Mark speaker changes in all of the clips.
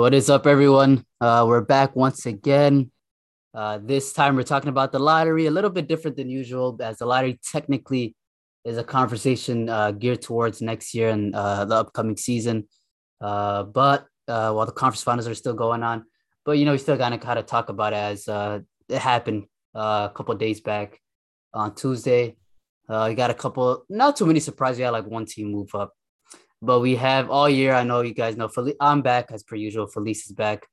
Speaker 1: What is up, everyone? Uh, we're back once again. Uh, this time we're talking about the lottery, a little bit different than usual, as the lottery technically is a conversation uh, geared towards next year and uh, the upcoming season. Uh, but uh, while the conference finals are still going on, but you know, we still gotta kind of talk about it as uh, it happened uh, a couple days back on Tuesday. Uh, we got a couple, not too many surprises. We had like one team move up, but we have all year. I know you guys know. Fel- I'm back as per usual. Felice is back,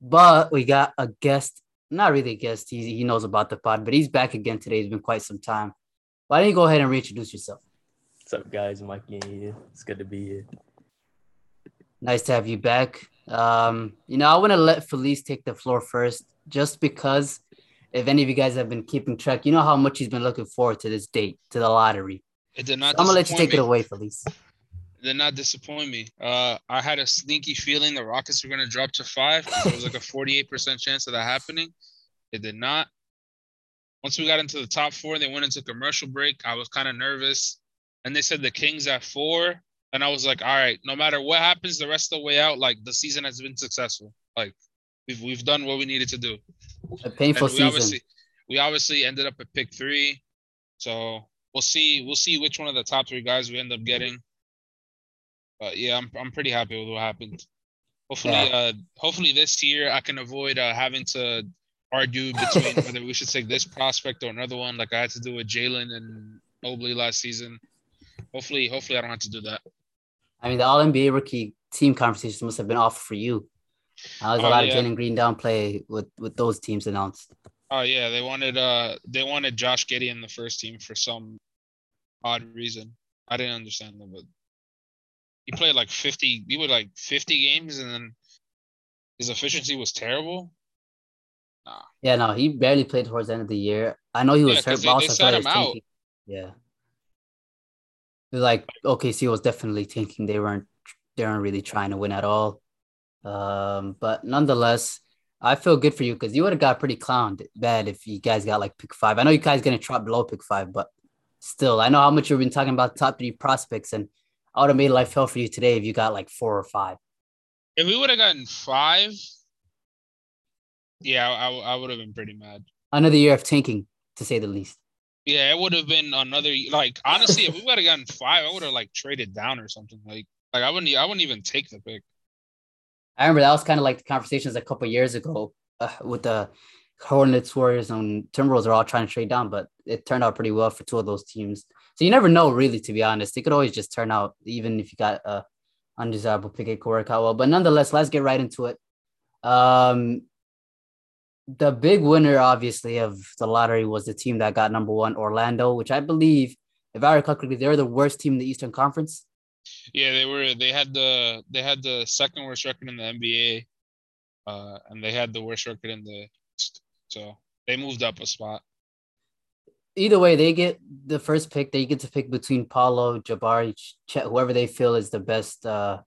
Speaker 1: but we got a guest. Not really a guest. He he knows about the pod, but he's back again today. It's been quite some time. Why don't you go ahead and reintroduce yourself?
Speaker 2: What's up, guys? Mikey here. It's good to be here.
Speaker 1: Nice to have you back. Um, you know, I want to let Felice take the floor first, just because if any of you guys have been keeping track, you know how much he's been looking forward to this date, to the lottery.
Speaker 3: It did not.
Speaker 1: So I'm gonna let you take
Speaker 3: disappoint
Speaker 1: it away, Felice.
Speaker 3: Did not disappoint me. Uh, I had a sneaky feeling the Rockets were going to drop to five. There was like a 48% chance of that happening. It did not. Once we got into the top four, they went into commercial break. I was kind of nervous. And they said the Kings at four. And I was like, all right, no matter what happens the rest of the way out, like the season has been successful. Like we've we've done what we needed to do.
Speaker 1: A painful
Speaker 3: And we
Speaker 1: season.
Speaker 3: obviously we obviously ended up at pick three. So we'll see we'll see which one of the top three guys we end up getting. But yeah, I'm I'm pretty happy with what happened. Hopefully, uh hopefully this year I can avoid uh having to argue between whether we should take this prospect or another one, like I had to do with Jalen and Mobley last season. Hopefully, hopefully I don't have to do that.
Speaker 1: I mean, the All NBA rookie team conversations must have been off for you. There's a
Speaker 3: Oh,
Speaker 1: lot
Speaker 3: yeah.
Speaker 1: of Jalen Green down play with with those teams announced.
Speaker 3: Oh yeah, they wanted uh they wanted Josh Giddey in the first team for some odd reason. I didn't understand them, but he played like fifty. He would like fifty games, and then his efficiency was terrible. Nah,
Speaker 1: Yeah, no, he barely played towards the end of the year. I know he was
Speaker 3: Yeah,
Speaker 1: hurt,
Speaker 3: they-
Speaker 1: but
Speaker 3: they
Speaker 1: also I
Speaker 3: sat
Speaker 1: thought he
Speaker 3: him
Speaker 1: was
Speaker 3: out.
Speaker 1: tanking. Yeah. It was like OKC was definitely thinking They weren't they weren't really trying to win at all. Um, but nonetheless, I feel good for you because you would have got pretty clowned bad if you guys got like pick five. I know you guys gonna drop below pick five, but still, I know how much you've been talking about top three prospects, and I would have made life hell for you today if you got like four or five.
Speaker 3: if we would have gotten five, yeah, I, I would have been pretty mad.
Speaker 1: Another year of tanking, to say the least.
Speaker 3: Yeah, it would have been another like honestly, if we would have gotten five, I would have like traded down or something. Like like I wouldn't I wouldn't even take the pick.
Speaker 1: I remember that was kind of like the conversations a couple years ago uh, with the Hornets, Warriors, and Timberwolves are all trying to trade down, but it turned out pretty well for two of those teams. So you never know, really, to be honest. It could always just turn out, even if you got a undesirable pick, it could work out well. But nonetheless, let's get right into it. Um, the big winner, obviously, of the lottery was the team that got number one, Orlando, which I believe, if I recall correctly, they're the worst team in the Eastern Conference.
Speaker 3: Yeah, they were. They had the they had the second worst record in the NBA, uh, and they had the worst record in the. So they moved up a spot.
Speaker 1: Either way, they get the first pick. They get to pick between Paolo, Jabari, Chet, whoever they feel is the best uh,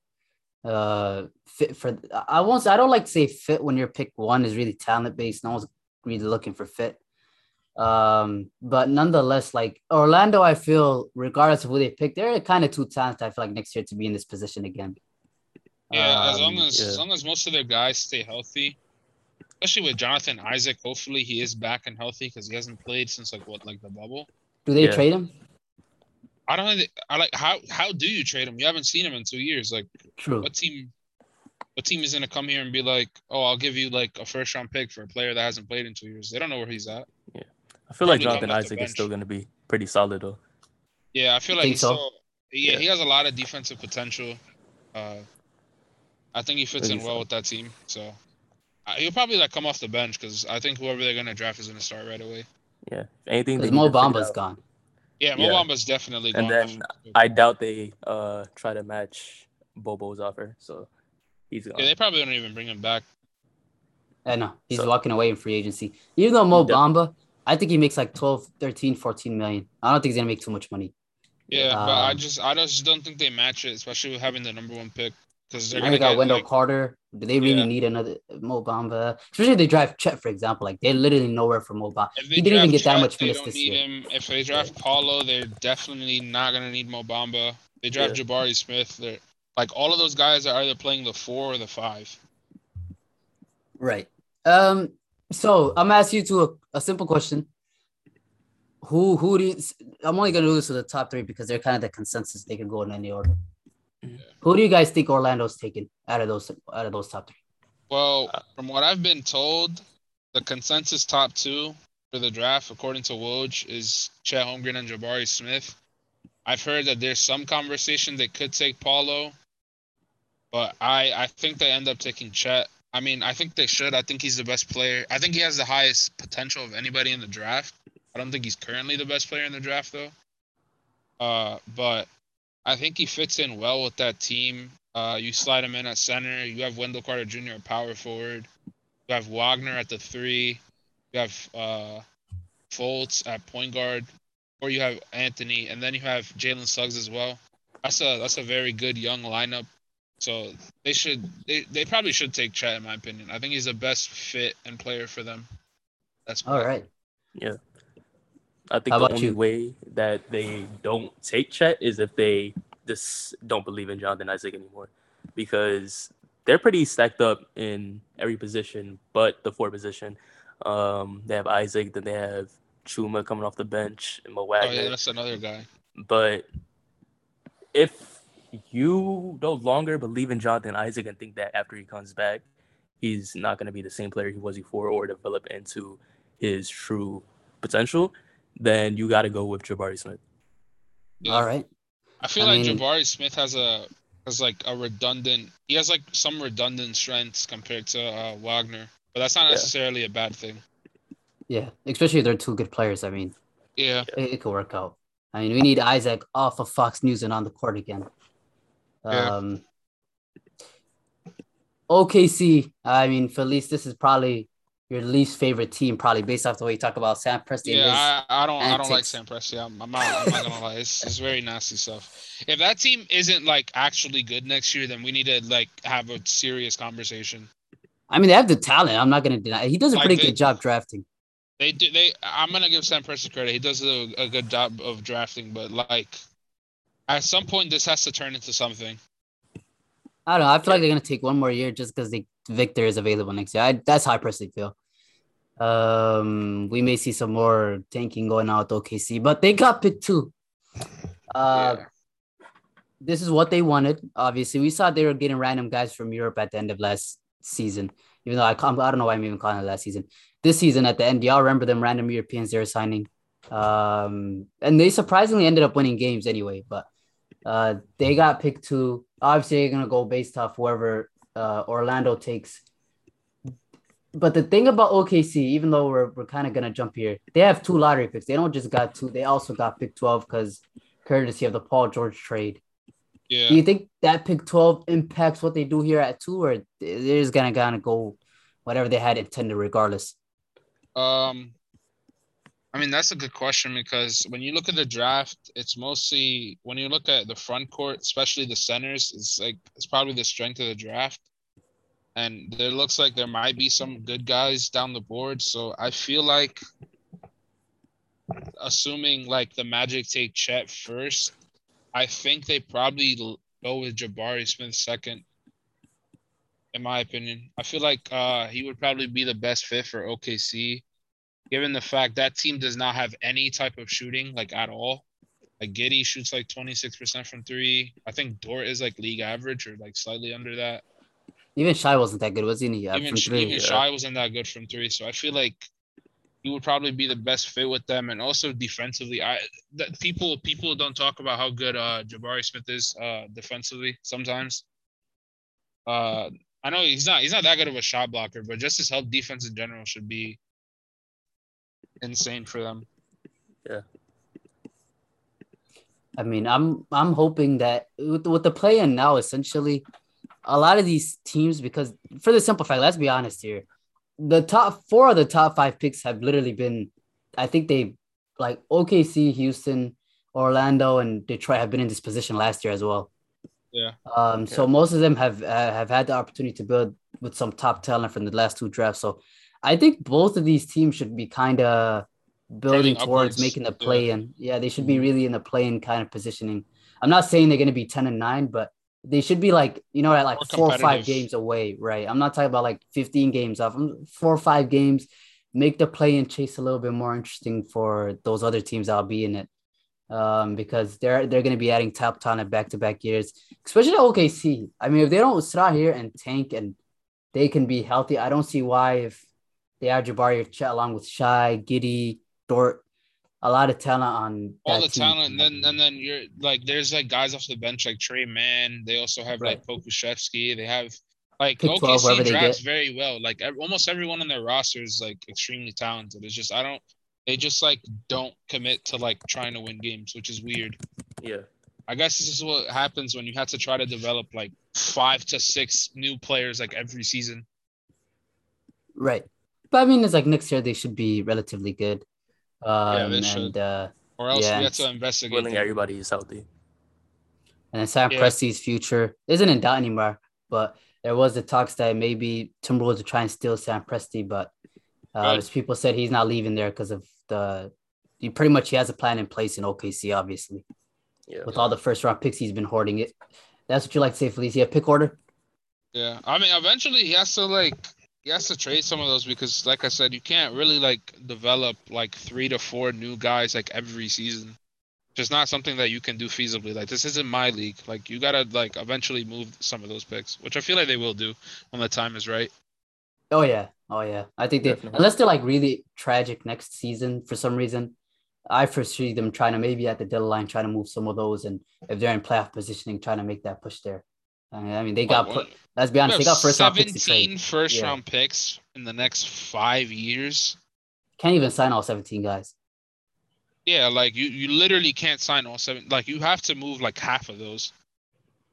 Speaker 1: uh, fit for. I won't. say- I don't like to say fit when your pick one is really talent based. No one's really looking for fit. Um, but nonetheless, like Orlando, I feel regardless of who they pick, they're kind of too talented. I feel like next year to be in this position again.
Speaker 3: Yeah, as
Speaker 1: Um,
Speaker 3: long as
Speaker 2: yeah.
Speaker 3: as long as most of their guys stay healthy, especially with Jonathan Isaac. Hopefully, he is back and healthy because he hasn't played since like what like the bubble.
Speaker 1: do they
Speaker 2: Yeah.
Speaker 1: trade him?
Speaker 3: I don't. think- I like how how do you trade him? You haven't seen him in two years. Like
Speaker 1: True.
Speaker 3: what team? What team is gonna come here and be like, oh, I'll give you like a first round pick for a player that hasn't played in two years? They don't know where he's at.
Speaker 2: Yeah, I feel like Jonathan
Speaker 3: come off the
Speaker 2: Isaac is still going to be pretty solid though.
Speaker 3: Yeah, I feel
Speaker 1: You
Speaker 3: like he's
Speaker 1: so?
Speaker 3: still. Yeah,
Speaker 2: Yeah.
Speaker 3: he has a lot of defensive potential. Uh, I think he fits in well
Speaker 2: so.
Speaker 3: with that team. So he'll probably like come off the bench because I think whoever they're gonna draft is gonna start right away.
Speaker 2: Yeah. Anything, they
Speaker 1: Because Mo
Speaker 2: to figure
Speaker 1: Bamba's
Speaker 2: out-
Speaker 1: gone.
Speaker 3: Yeah,
Speaker 2: Yeah.
Speaker 3: Mo Bamba's definitely
Speaker 2: And
Speaker 3: gone.
Speaker 2: And
Speaker 3: then.
Speaker 2: I doubt they uh try to match Bobo's offer, so he's gone.
Speaker 3: yeah, they probably don't even bring him back.
Speaker 1: I know he's
Speaker 2: So-
Speaker 1: walking away in free agency. Even though Mo
Speaker 2: Def-
Speaker 1: Bamba, I think he makes like 12, 13, 14 million. I don't think he's gonna make too much money.
Speaker 3: Yeah, but I
Speaker 1: Um,
Speaker 3: just I just don't think they match it, especially with having the number one pick because
Speaker 1: Now
Speaker 3: gonna
Speaker 1: got
Speaker 3: get
Speaker 1: Wendell
Speaker 3: like,
Speaker 1: Carter. Do they really
Speaker 3: Yeah.
Speaker 1: need another Mo Bamba? Especially if they drive Chet, for example. Like they're literally nowhere for Mo Bamba.
Speaker 3: they
Speaker 1: He didn't even get that much minutes this year.
Speaker 3: him. If they draft Paolo, they're definitely not gonna need Mo Bamba. They draft
Speaker 2: Yeah.
Speaker 3: Jabari Smith. They're like all of those guys are either playing the four or the five.
Speaker 1: Right. Um. So I'm gonna ask you to a, a simple question. Who who do you, I'm only gonna do this with the top three because they're kind of the consensus. They can go in any order.
Speaker 2: Mhm.
Speaker 1: Who do you guys think Orlando's taking out of those out of those top three?
Speaker 3: Well,
Speaker 2: Uh,
Speaker 3: from what I've been told, the consensus top two for the draft, according to Woj, is Chet Holmgren and Jabari Smith. I've heard that there's some conversation they could take Paolo, but I I think they end up taking Chet. I mean, I think they should. I think he's the best player. I think he has the highest potential of anybody in the draft. I don't think he's currently the best player in the draft though. Uh, but I think he fits in well with that team. Uh, you slide him in at center. You have Wendell Carter Jr. at power forward. You have Wagner at the three. You have uh, Fultz at point guard, or you have Anthony, and then you have Jalen Suggs as well. That's a that's a very good young lineup. So they should they, they probably should take Chet in my opinion. I think he's the best fit and player for them. That's
Speaker 1: All right.
Speaker 2: I think
Speaker 1: How
Speaker 2: the only
Speaker 1: you?
Speaker 2: way that they don't take Chet is if they just don't believe in Jonathan Isaac anymore, because they're pretty stacked up in every position but the four position. Um, they have Isaac, then they have Chuma coming off the bench, and Mo
Speaker 3: Oh yeah, that's another guy.
Speaker 2: But if you no longer believe in Jonathan Isaac and think that after he comes back, he's not going to be the same player he was before or develop into his true potential, then you got to go with Jabari Smith.
Speaker 3: Yeah.
Speaker 1: All right.
Speaker 3: I feel
Speaker 1: I
Speaker 3: like
Speaker 1: mean-
Speaker 3: Jabari Smith has a has like a redundant. He has like some redundant strengths compared to uh, Wagner, but that's not
Speaker 2: Yeah.
Speaker 3: necessarily a bad thing.
Speaker 1: Yeah. Especially if they're two good players. I mean,
Speaker 3: Yeah,
Speaker 1: it, it could work out. I mean, we need Isaac off of Fox News and on the court again.
Speaker 3: Yeah.
Speaker 1: Um, OKC. I mean, for at least this is probably your least favorite team, probably based off the way you talk about Sam Presti.
Speaker 3: yeah. I, I don't I don't like. Sam Presti. I'm, I'm not I'm not gonna lie. It's, it's very nasty stuff. If that team isn't like actually good next year, then we need to like have a serious conversation.
Speaker 1: I mean, they have the talent. I'm not to deny. It. He does a
Speaker 3: Like
Speaker 1: pretty
Speaker 3: they-
Speaker 1: good job drafting.
Speaker 3: They do. They. I'm gonna give Sam Presti credit. He does a, a good job of drafting, but like, at some point, this has to turn into something.
Speaker 1: I don't know. I feel like they're gonna take one more year just because Victor is available next year. I, that's how I personally feel. Um, we may see some more tanking going out with OKC, but they got picked two. Uh,
Speaker 3: Yeah.
Speaker 1: this is what they wanted. Obviously, we saw they were getting random guys from Europe at the end of last season. Even though I I don't know why I'm even calling it last season. This season at the end, y'all remember them random Europeans they were signing, um, and they surprisingly ended up winning games anyway. But uh, they got picked two. Obviously, they're gonna go based off whoever uh, Orlando takes. But the thing about OKC, even though we're, we're kind of gonna jump here, they have two lottery picks. They don't just got two; they also got pick twelve because courtesy of the Paul George trade.
Speaker 3: Yeah.
Speaker 1: Do you think that pick 12 impacts what they do here at two, or they're just gonna kind of go whatever they had intended regardless?
Speaker 3: Um, I mean that's a good question because when you look at the draft, it's mostly when you look at the front court, especially the centers, it's like it's probably the strength of the draft. And there looks like there might be some good guys down the board. So I feel like assuming like the Magic take Chet first, I think they probably go with Jabari Smith second. In my opinion, I feel like uh, he would probably be the best fit for OKC, given the fact that team does not have any type of shooting like at all. Like Giddey shoots like twenty six percent from three. I think Dort is like league average or like slightly under that.
Speaker 1: Even Shai wasn't that good, was he? Yeah,
Speaker 3: even
Speaker 1: from three.
Speaker 3: even
Speaker 2: yeah.
Speaker 3: Shai wasn't that good from three, so I feel like he would probably be the best fit with them, and also defensively. I that people people don't talk about how good uh Jabari Smith is uh defensively sometimes. Uh, I know he's not he's not that good of a shot blocker, but just his help defense in general should be insane for them. Yeah.
Speaker 1: I mean, I'm I'm hoping that with, with the play in now, essentially, a lot of these teams, because for the simple fact, let's be honest here, the top four of the top five picks have literally been, I think they like OKC, Houston, Orlando, and Detroit have been in this position last year as well.
Speaker 3: Yeah.
Speaker 1: Um. So most of them have uh, have had the opportunity to build with some top talent from the last two drafts. So I think both of these teams should be kind of building
Speaker 3: Trending
Speaker 1: towards
Speaker 3: upwards,
Speaker 1: making the play in. Yeah, they should be really in the play in kind of positioning. I'm not saying they're going to be 10 and 9, but they should be like you know at like four or five games away, right? I'm not talking about like 15 games off. I'm four or five games. Make the play and chase a little bit more interesting for those other teams that'll be in it. Um, because they're they're gonna be adding top talent back to back years, especially OKC. I mean, if they don't sit out here and tank and they can be healthy, I don't see why if they add Jabari along with Shai, Giddey, Dort, a lot of talent on
Speaker 3: all
Speaker 1: that
Speaker 3: the
Speaker 1: team.
Speaker 3: talent, and then and then you're like, there's like guys off the bench like Tre Mann. They also have like Pokusevski. They have like
Speaker 1: Pick 12, whoever
Speaker 3: OKC
Speaker 1: they
Speaker 3: drafts
Speaker 1: get.
Speaker 3: very well. Like almost everyone on their roster is like extremely talented. It's just I don't. They just like don't commit to like trying to win games, which is weird.
Speaker 2: Yeah.
Speaker 3: I guess this is what happens when you have to try to develop like five to six new players like every season.
Speaker 1: Right. But I mean, it's like next year they should be relatively good. Um,
Speaker 3: they
Speaker 1: and
Speaker 3: should.
Speaker 1: uh,
Speaker 3: Or else
Speaker 1: Yeah,
Speaker 3: we have to investigate.
Speaker 2: Willing
Speaker 3: them.
Speaker 2: everybody is healthy.
Speaker 1: and then Sam
Speaker 3: Yeah.
Speaker 1: Presti's future isn't in doubt anymore. But there was the talks that maybe Timberwolves would try and steal Sam Presti, but uh,
Speaker 3: Right.
Speaker 1: as people said he's not leaving there because of the. He pretty much he has a plan in place in OKC, obviously,
Speaker 2: Yeah.
Speaker 1: with all the first round picks he's been hoarding it. That's what you like to say, Felicia. Pick order.
Speaker 3: Yeah, I mean, eventually he has to like he has to trade some of those because, like I said, you can't really like develop like three to four new guys like every season. Just not something that you can do feasibly. Like this isn't my league. Like you gotta like eventually move some of those picks, which I feel like they will do when the time is right.
Speaker 1: Oh yeah, oh yeah. I think they
Speaker 2: Definitely.
Speaker 1: unless they're like really tragic next season for some reason, I foresee them trying to maybe at the deadline trying to move some of those, and if they're in playoff positioning, trying to make that push there. I mean, they got put. Eh, let's be honest, they got first round picks to
Speaker 3: 17
Speaker 1: trade.
Speaker 3: first
Speaker 1: Yeah.
Speaker 3: round picks in the next five years.
Speaker 1: Can't even sign all seventeen guys.
Speaker 3: Yeah, like you, you literally can't sign all seven. Like you have to move like half of those,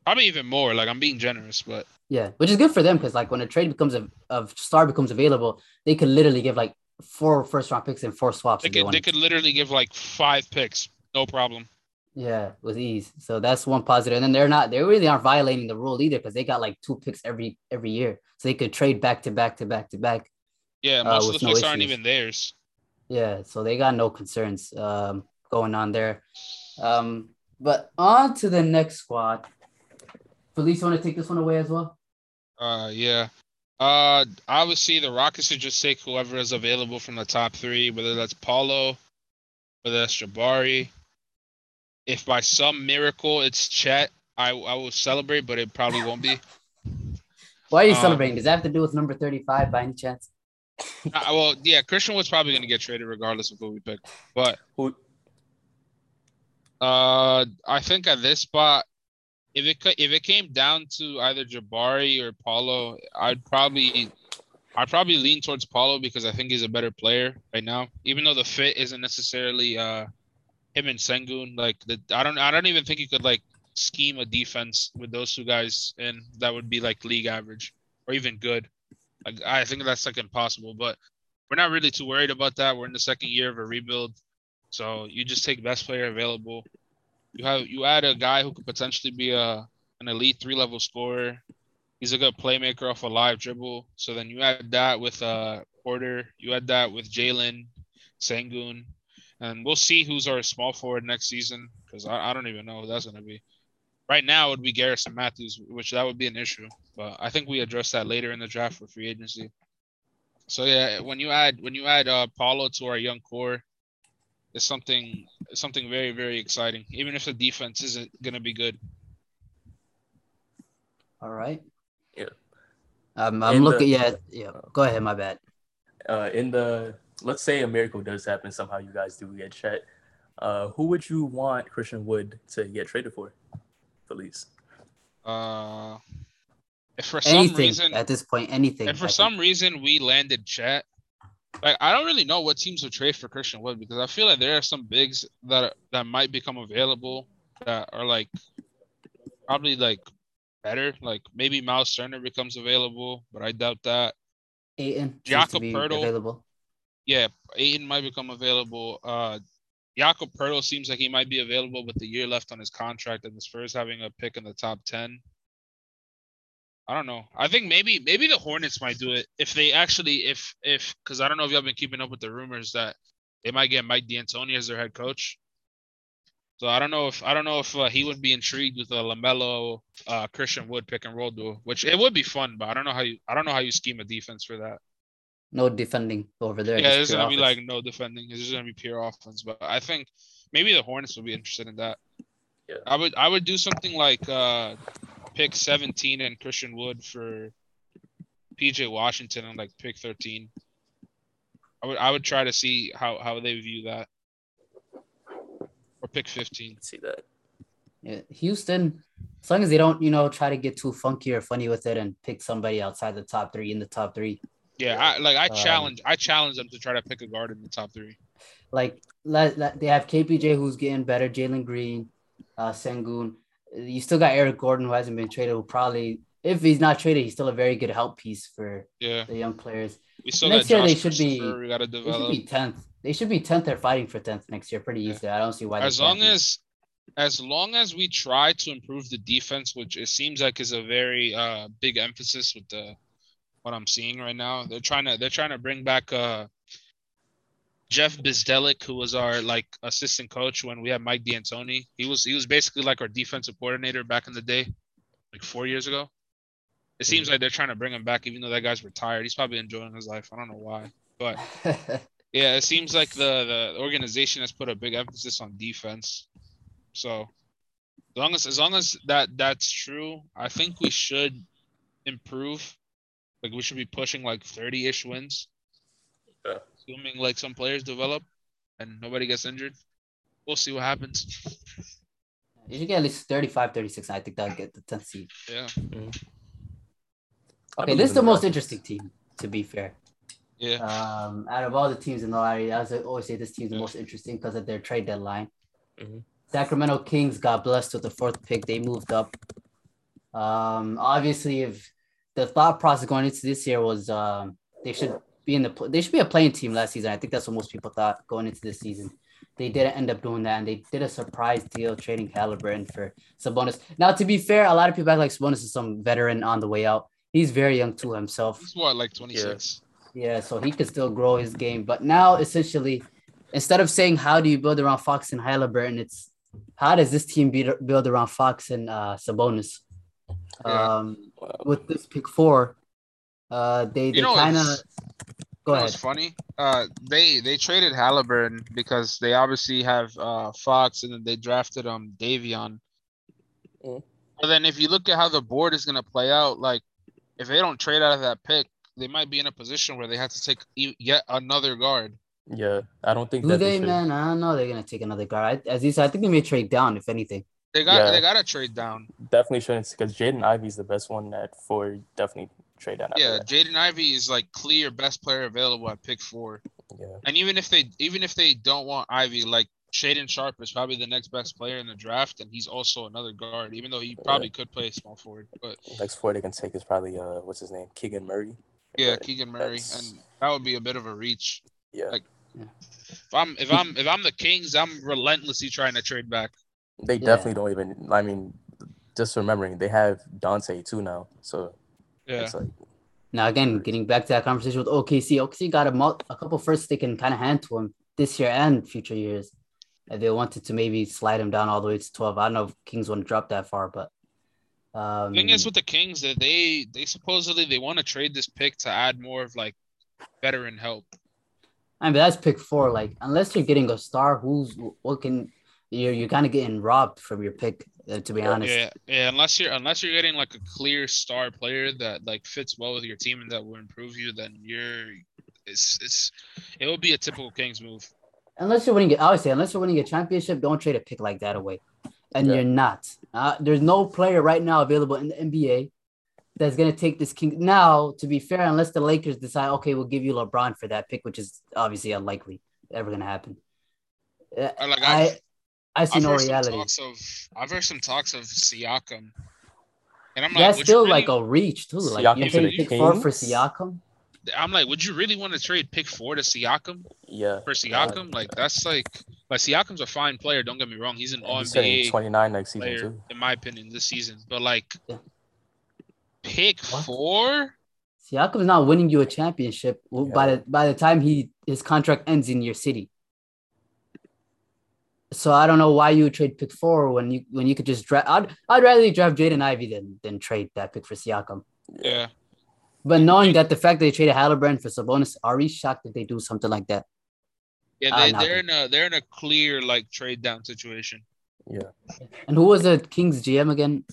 Speaker 3: probably even more. Like I'm being generous, but
Speaker 1: Yeah, which is good for them because like when a trade becomes a of star becomes available, they could literally give like four first round picks and four swaps.
Speaker 3: they
Speaker 1: if they
Speaker 3: could they could literally give like five picks, no problem.
Speaker 1: Yeah, with ease. So that's one positive. And then they're not they really aren't violating the rule either because they got like two picks every every year. So they could trade back to back to back to back.
Speaker 3: Yeah,
Speaker 1: Uh,
Speaker 3: most of
Speaker 1: with
Speaker 3: the
Speaker 1: no
Speaker 3: picks aren't even theirs.
Speaker 1: Yeah, so they got no concerns um going on there. Um but on to the next squad. Felice, want to take this one away as well?
Speaker 3: Uh, yeah. Uh, obviously the Rockets should just take whoever is available from the top three, whether that's Paolo, whether that's Jabari. If by some miracle it's Chet, I I will celebrate, but it probably won't be.
Speaker 1: Why are you
Speaker 3: Um,
Speaker 1: celebrating? Does that have to do with number 35 by any chance?
Speaker 3: Uh, well, yeah, Christian was probably gonna get traded regardless of who we pick, but
Speaker 2: Who
Speaker 3: uh, I think at this spot, if it ca- if it came down to either Jabari or Paolo, I'd probably I'd probably lean towards Paolo because I think he's a better player right now. Even though the fit isn't necessarily uh him and Sengun, like the I don't I don't even think you could like scheme a defense with those two guys and that would be like league average or even good. Like I think that's like impossible, but we're not really too worried about that. We're in the second year of a rebuild. So you just take best player available. You have you add a guy who could potentially be a an elite three level scorer. He's a good playmaker off a live dribble. So then you add that with uh Porter. You add that with Jalen, Sengun, and we'll see who's our small forward next season because I, I don't even know who that's gonna be. Right now it would be Garrison Matthews, which that would be an issue. But I think we address that later in the draft for free agency. So yeah, when you add when you add uh Paolo to our young core, it's something it's something very very exciting. Even if the defense isn't gonna be good.
Speaker 1: All right.
Speaker 2: Yeah.
Speaker 1: Um, I'm
Speaker 2: And, uh,
Speaker 1: looking. yeah, yeah. Go ahead. My bad.
Speaker 2: uh, in the let's say a miracle does happen somehow you guys do get Chet, uh, who would you want Christian Wood to get traded for, Felice?
Speaker 3: Uh, if for some
Speaker 1: Anything
Speaker 3: reason
Speaker 1: at this point. Anything.
Speaker 3: if
Speaker 1: I
Speaker 3: for
Speaker 1: think.
Speaker 3: some reason we landed Chet, like I don't really know what teams would trade for Christian Wood because I feel like there are some bigs that that might become available that are like probably like better. Like maybe Miles Turner becomes available, but I doubt that.
Speaker 1: Ayton seems to
Speaker 3: Jakob
Speaker 1: be available.
Speaker 3: Yeah, Ayton might become available. Uh, Jakob Poeltl seems like he might be available with the year left on his contract, and the Spurs having a pick in the top ten. I don't know. I think maybe maybe the Hornets might do it if they actually if if because I don't know if y'all been keeping up with the rumors that they might get Mike D'Antoni as their head coach. So I don't know if I don't know if uh, he would be intrigued with a Lamelo uh, Christian Wood pick and roll duel, which it would be fun, but I don't know how you I don't know how you scheme a defense for that.
Speaker 1: No defending over there.
Speaker 3: Yeah,
Speaker 1: just
Speaker 3: it's gonna be like no defending. It's just gonna be pure offense. But I think maybe the Hornets will be interested in that.
Speaker 2: Yeah.
Speaker 3: I would I would do something like uh pick 17 and Christian Wood for PJ Washington and like pick 13. I would I would try to see how how they view that. Or pick 15.
Speaker 2: see that.
Speaker 1: Yeah, Houston, as long as they don't, you know, try to get too funky or funny with it and pick somebody outside the top three in the top three.
Speaker 3: Yeah, I like I
Speaker 1: Um,
Speaker 3: challenge I challenge them to try to pick a guard in the top three.
Speaker 1: Like let, let- they have KPJ who's getting better, Jalen Green, uh, Sengun. You still got Eric Gordon who hasn't been traded. Who probably, if he's not traded, he's still a very good help piece for
Speaker 3: Yeah.
Speaker 1: the young players.
Speaker 3: We still
Speaker 1: Next year they should be-
Speaker 3: we gotta
Speaker 1: They should be tenth. They should be tenth They're fighting for tenth next year. Pretty
Speaker 3: Yeah.
Speaker 1: easy. I don't see why. they
Speaker 3: as long
Speaker 1: be.
Speaker 3: as as long as we try to improve the defense, which it seems like is a very uh big emphasis with the what I'm seeing right now. They're trying to they're trying to bring back uh Jeff Bzdelik, who was our like assistant coach when we had Mike D'Antoni. He was he was basically like our defensive coordinator back in the day, like four years ago. It seems like they're trying to bring him back, even though that guy's retired. He's probably enjoying his life. I don't know why, but yeah, it seems like the the organization has put a big emphasis on defense. So, as long as as long as that that's true, I think we should improve. Like we should be pushing like 30-ish wins.
Speaker 2: Yeah.
Speaker 3: Assuming like some players develop and nobody gets injured. We'll see what happens.
Speaker 1: you should get at least 35, 36. I think that'll get the 10th seed.
Speaker 3: Yeah.
Speaker 2: I
Speaker 1: Okay, this is the
Speaker 2: the
Speaker 1: most interesting team, to be fair.
Speaker 3: Yeah.
Speaker 1: Um, out of all the teams in the lottery, as I always say, this team's the
Speaker 3: Yeah.
Speaker 1: most interesting because of their trade deadline.
Speaker 2: Mhm.
Speaker 1: Sacramento Kings got blessed with the fourth pick. They moved up. Um, obviously, if the thought process going into this year was um, they should be in the they should be a playing team last season. I think that's what most people thought going into this season. They didn't end up doing that, and they did a surprise deal trading Halliburton for Sabonis. Now, to be fair, a lot of people act like Sabonis is some veteran on the way out. He's very young too himself.
Speaker 3: He's what, like 26?
Speaker 1: Yeah, so he could still grow his game. But now, essentially, instead of saying how do you build around Fox and Halliburton, it's how does this team be, build around Fox and uh, Sabonis?
Speaker 3: Yeah.
Speaker 1: Um,
Speaker 2: Wow.
Speaker 1: With this pick four, uh, they, they kind of
Speaker 3: what's-
Speaker 1: go ahead.
Speaker 3: what's funny? Uh, they they traded Halliburton because they obviously have uh Fox, and then they drafted um Davion.
Speaker 2: Mhm.
Speaker 3: But then if you look at how the board is gonna play out, like if they don't trade out of that pick, they might be in a position where they have to take e- yet another guard.
Speaker 2: Yeah, I don't think
Speaker 1: Do
Speaker 2: that
Speaker 1: they,
Speaker 2: should-
Speaker 1: man? I don't know. They're gonna take another guard. As you said, I think they may trade down, if anything.
Speaker 3: They got
Speaker 2: Yeah.
Speaker 3: they got to trade down.
Speaker 2: Definitely shouldn't because Jaden Ivey's the best one at four. Definitely trade down.
Speaker 3: Yeah. Jaden Ivey is like clear best player available at pick four.
Speaker 2: yeah.
Speaker 3: And even if they even if they don't want Ivey, like Shaedon Sharpe is probably the next best player in the draft, and he's also another guard, even though he probably could play small forward. But
Speaker 2: Next four they can take is probably uh, what's his name, Keegan Murray.
Speaker 3: yeah,
Speaker 2: But
Speaker 3: Keegan Murray,
Speaker 2: that's-
Speaker 3: and that would be a bit of a reach.
Speaker 2: yeah,
Speaker 3: like- If I'm if I'm if I'm the Kings, I'm relentlessly trying to trade back.
Speaker 2: They
Speaker 1: Yeah.
Speaker 2: definitely don't even. I mean, just remembering they have Dante too now, so
Speaker 3: Yeah,
Speaker 2: it's like
Speaker 1: Now, again, getting back to that conversation with OKC, OKC got a, mul- a couple firsts they can kind of hand to him this year and future years. If they wanted to maybe slide him down all the way to 12. I don't know if Kings want to drop that far, but. Um,
Speaker 3: thing is with the Kings that they they supposedly they want to trade this pick to add more of like veteran help.
Speaker 1: I mean, that's pick four. Like, unless you're getting a star, who's what can you're you're kind of getting robbed from your pick. Uh, to be honest,
Speaker 3: Yeah, yeah. Unless you're unless you're getting like a clear star player that like fits well with your team and that will improve you, then you're it's it's it will be a typical Kings move.
Speaker 1: unless you're winning, I always say, unless you're winning a championship, don't trade a pick like that away. And
Speaker 2: Yeah.
Speaker 1: you're not. Uh, there's no player right now available in the NBA that's gonna take this king. Now, to be fair, unless the Lakers decide, okay, we'll give you LeBron for that pick, which is obviously unlikely ever gonna happen. Uh,
Speaker 3: I like
Speaker 1: I
Speaker 3: I've,
Speaker 1: I see
Speaker 3: I've
Speaker 1: no reality.
Speaker 3: of I've heard some talks of Siakam, and I'm like,
Speaker 1: That's
Speaker 3: would
Speaker 1: still
Speaker 3: you really,
Speaker 1: like a reach too. Like
Speaker 2: Siakam
Speaker 1: you
Speaker 3: to
Speaker 1: take
Speaker 3: the
Speaker 1: pick four for Siakam.
Speaker 3: I'm like, would you really want to trade pick four to Siakam
Speaker 2: yeah.
Speaker 3: for Siakam? Like that's like, like Siakam's a fine player. Don't get me wrong, he's an All NBA
Speaker 2: 29 next season
Speaker 3: player,
Speaker 2: too.
Speaker 3: in my opinion, this season. But like,
Speaker 1: Yeah.
Speaker 3: pick
Speaker 1: What?
Speaker 3: four.
Speaker 1: Siakam's not winning you a championship w- by the by the time he his contract ends in your city. So I don't know why you would trade pick four when you when you could just draft. I'd I'd rather draft Jaden Ivey than than trade that pick for Siakam.
Speaker 3: Yeah.
Speaker 1: But knowing that the fact that they traded Halliburton for Sabonis, are we shocked that they do something like that?
Speaker 3: Yeah,
Speaker 1: Ah,
Speaker 3: they,
Speaker 1: nah.
Speaker 3: they're in a they're in a clear like trade down situation.
Speaker 2: Yeah.
Speaker 1: And who was the Kings GM again?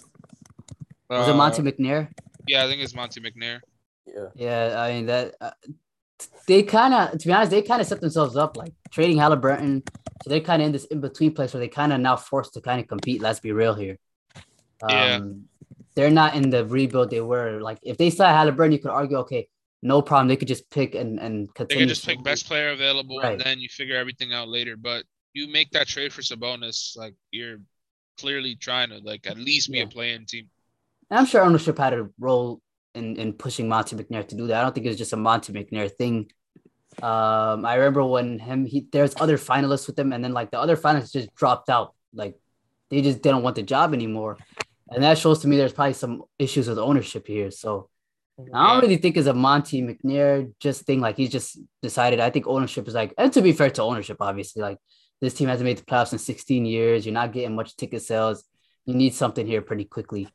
Speaker 1: Was it
Speaker 3: Uh,
Speaker 1: Monte McNair?
Speaker 3: Yeah, I think it's Monte McNair.
Speaker 2: Yeah.
Speaker 1: Yeah, I mean that uh, they kind of, to be honest, they kind of set themselves up like trading Halliburton. So they're kind of in this in between place where they kind of now forced to kind of compete. Let's be real here. Um,
Speaker 3: Yeah.
Speaker 1: They're not in the rebuild they were. Like if they still had Halliburton, you could argue, okay, no problem. They could just pick and and
Speaker 3: They
Speaker 1: continue.
Speaker 3: can just pick best player available
Speaker 1: Right.
Speaker 3: and then you figure everything out later. But you make that trade for Sabonis, like you're clearly trying to like at least be
Speaker 1: Yeah.
Speaker 3: a playing team.
Speaker 1: And I'm sure ownership had a role in, in pushing Monte McNair to do that. I don't think it was just a Monte McNair thing. Um, I remember when him he there's other finalists with him, and then like the other finalists just dropped out. Like they just didn't want the job anymore. And that shows to me there's probably some issues with ownership here. So I don't really think it's a Monte McNair just thing. Like he's just decided. I think ownership is like, and to be fair to ownership, obviously, like this team hasn't made the playoffs in 16 years. You're not getting much ticket sales. You need something here pretty quickly.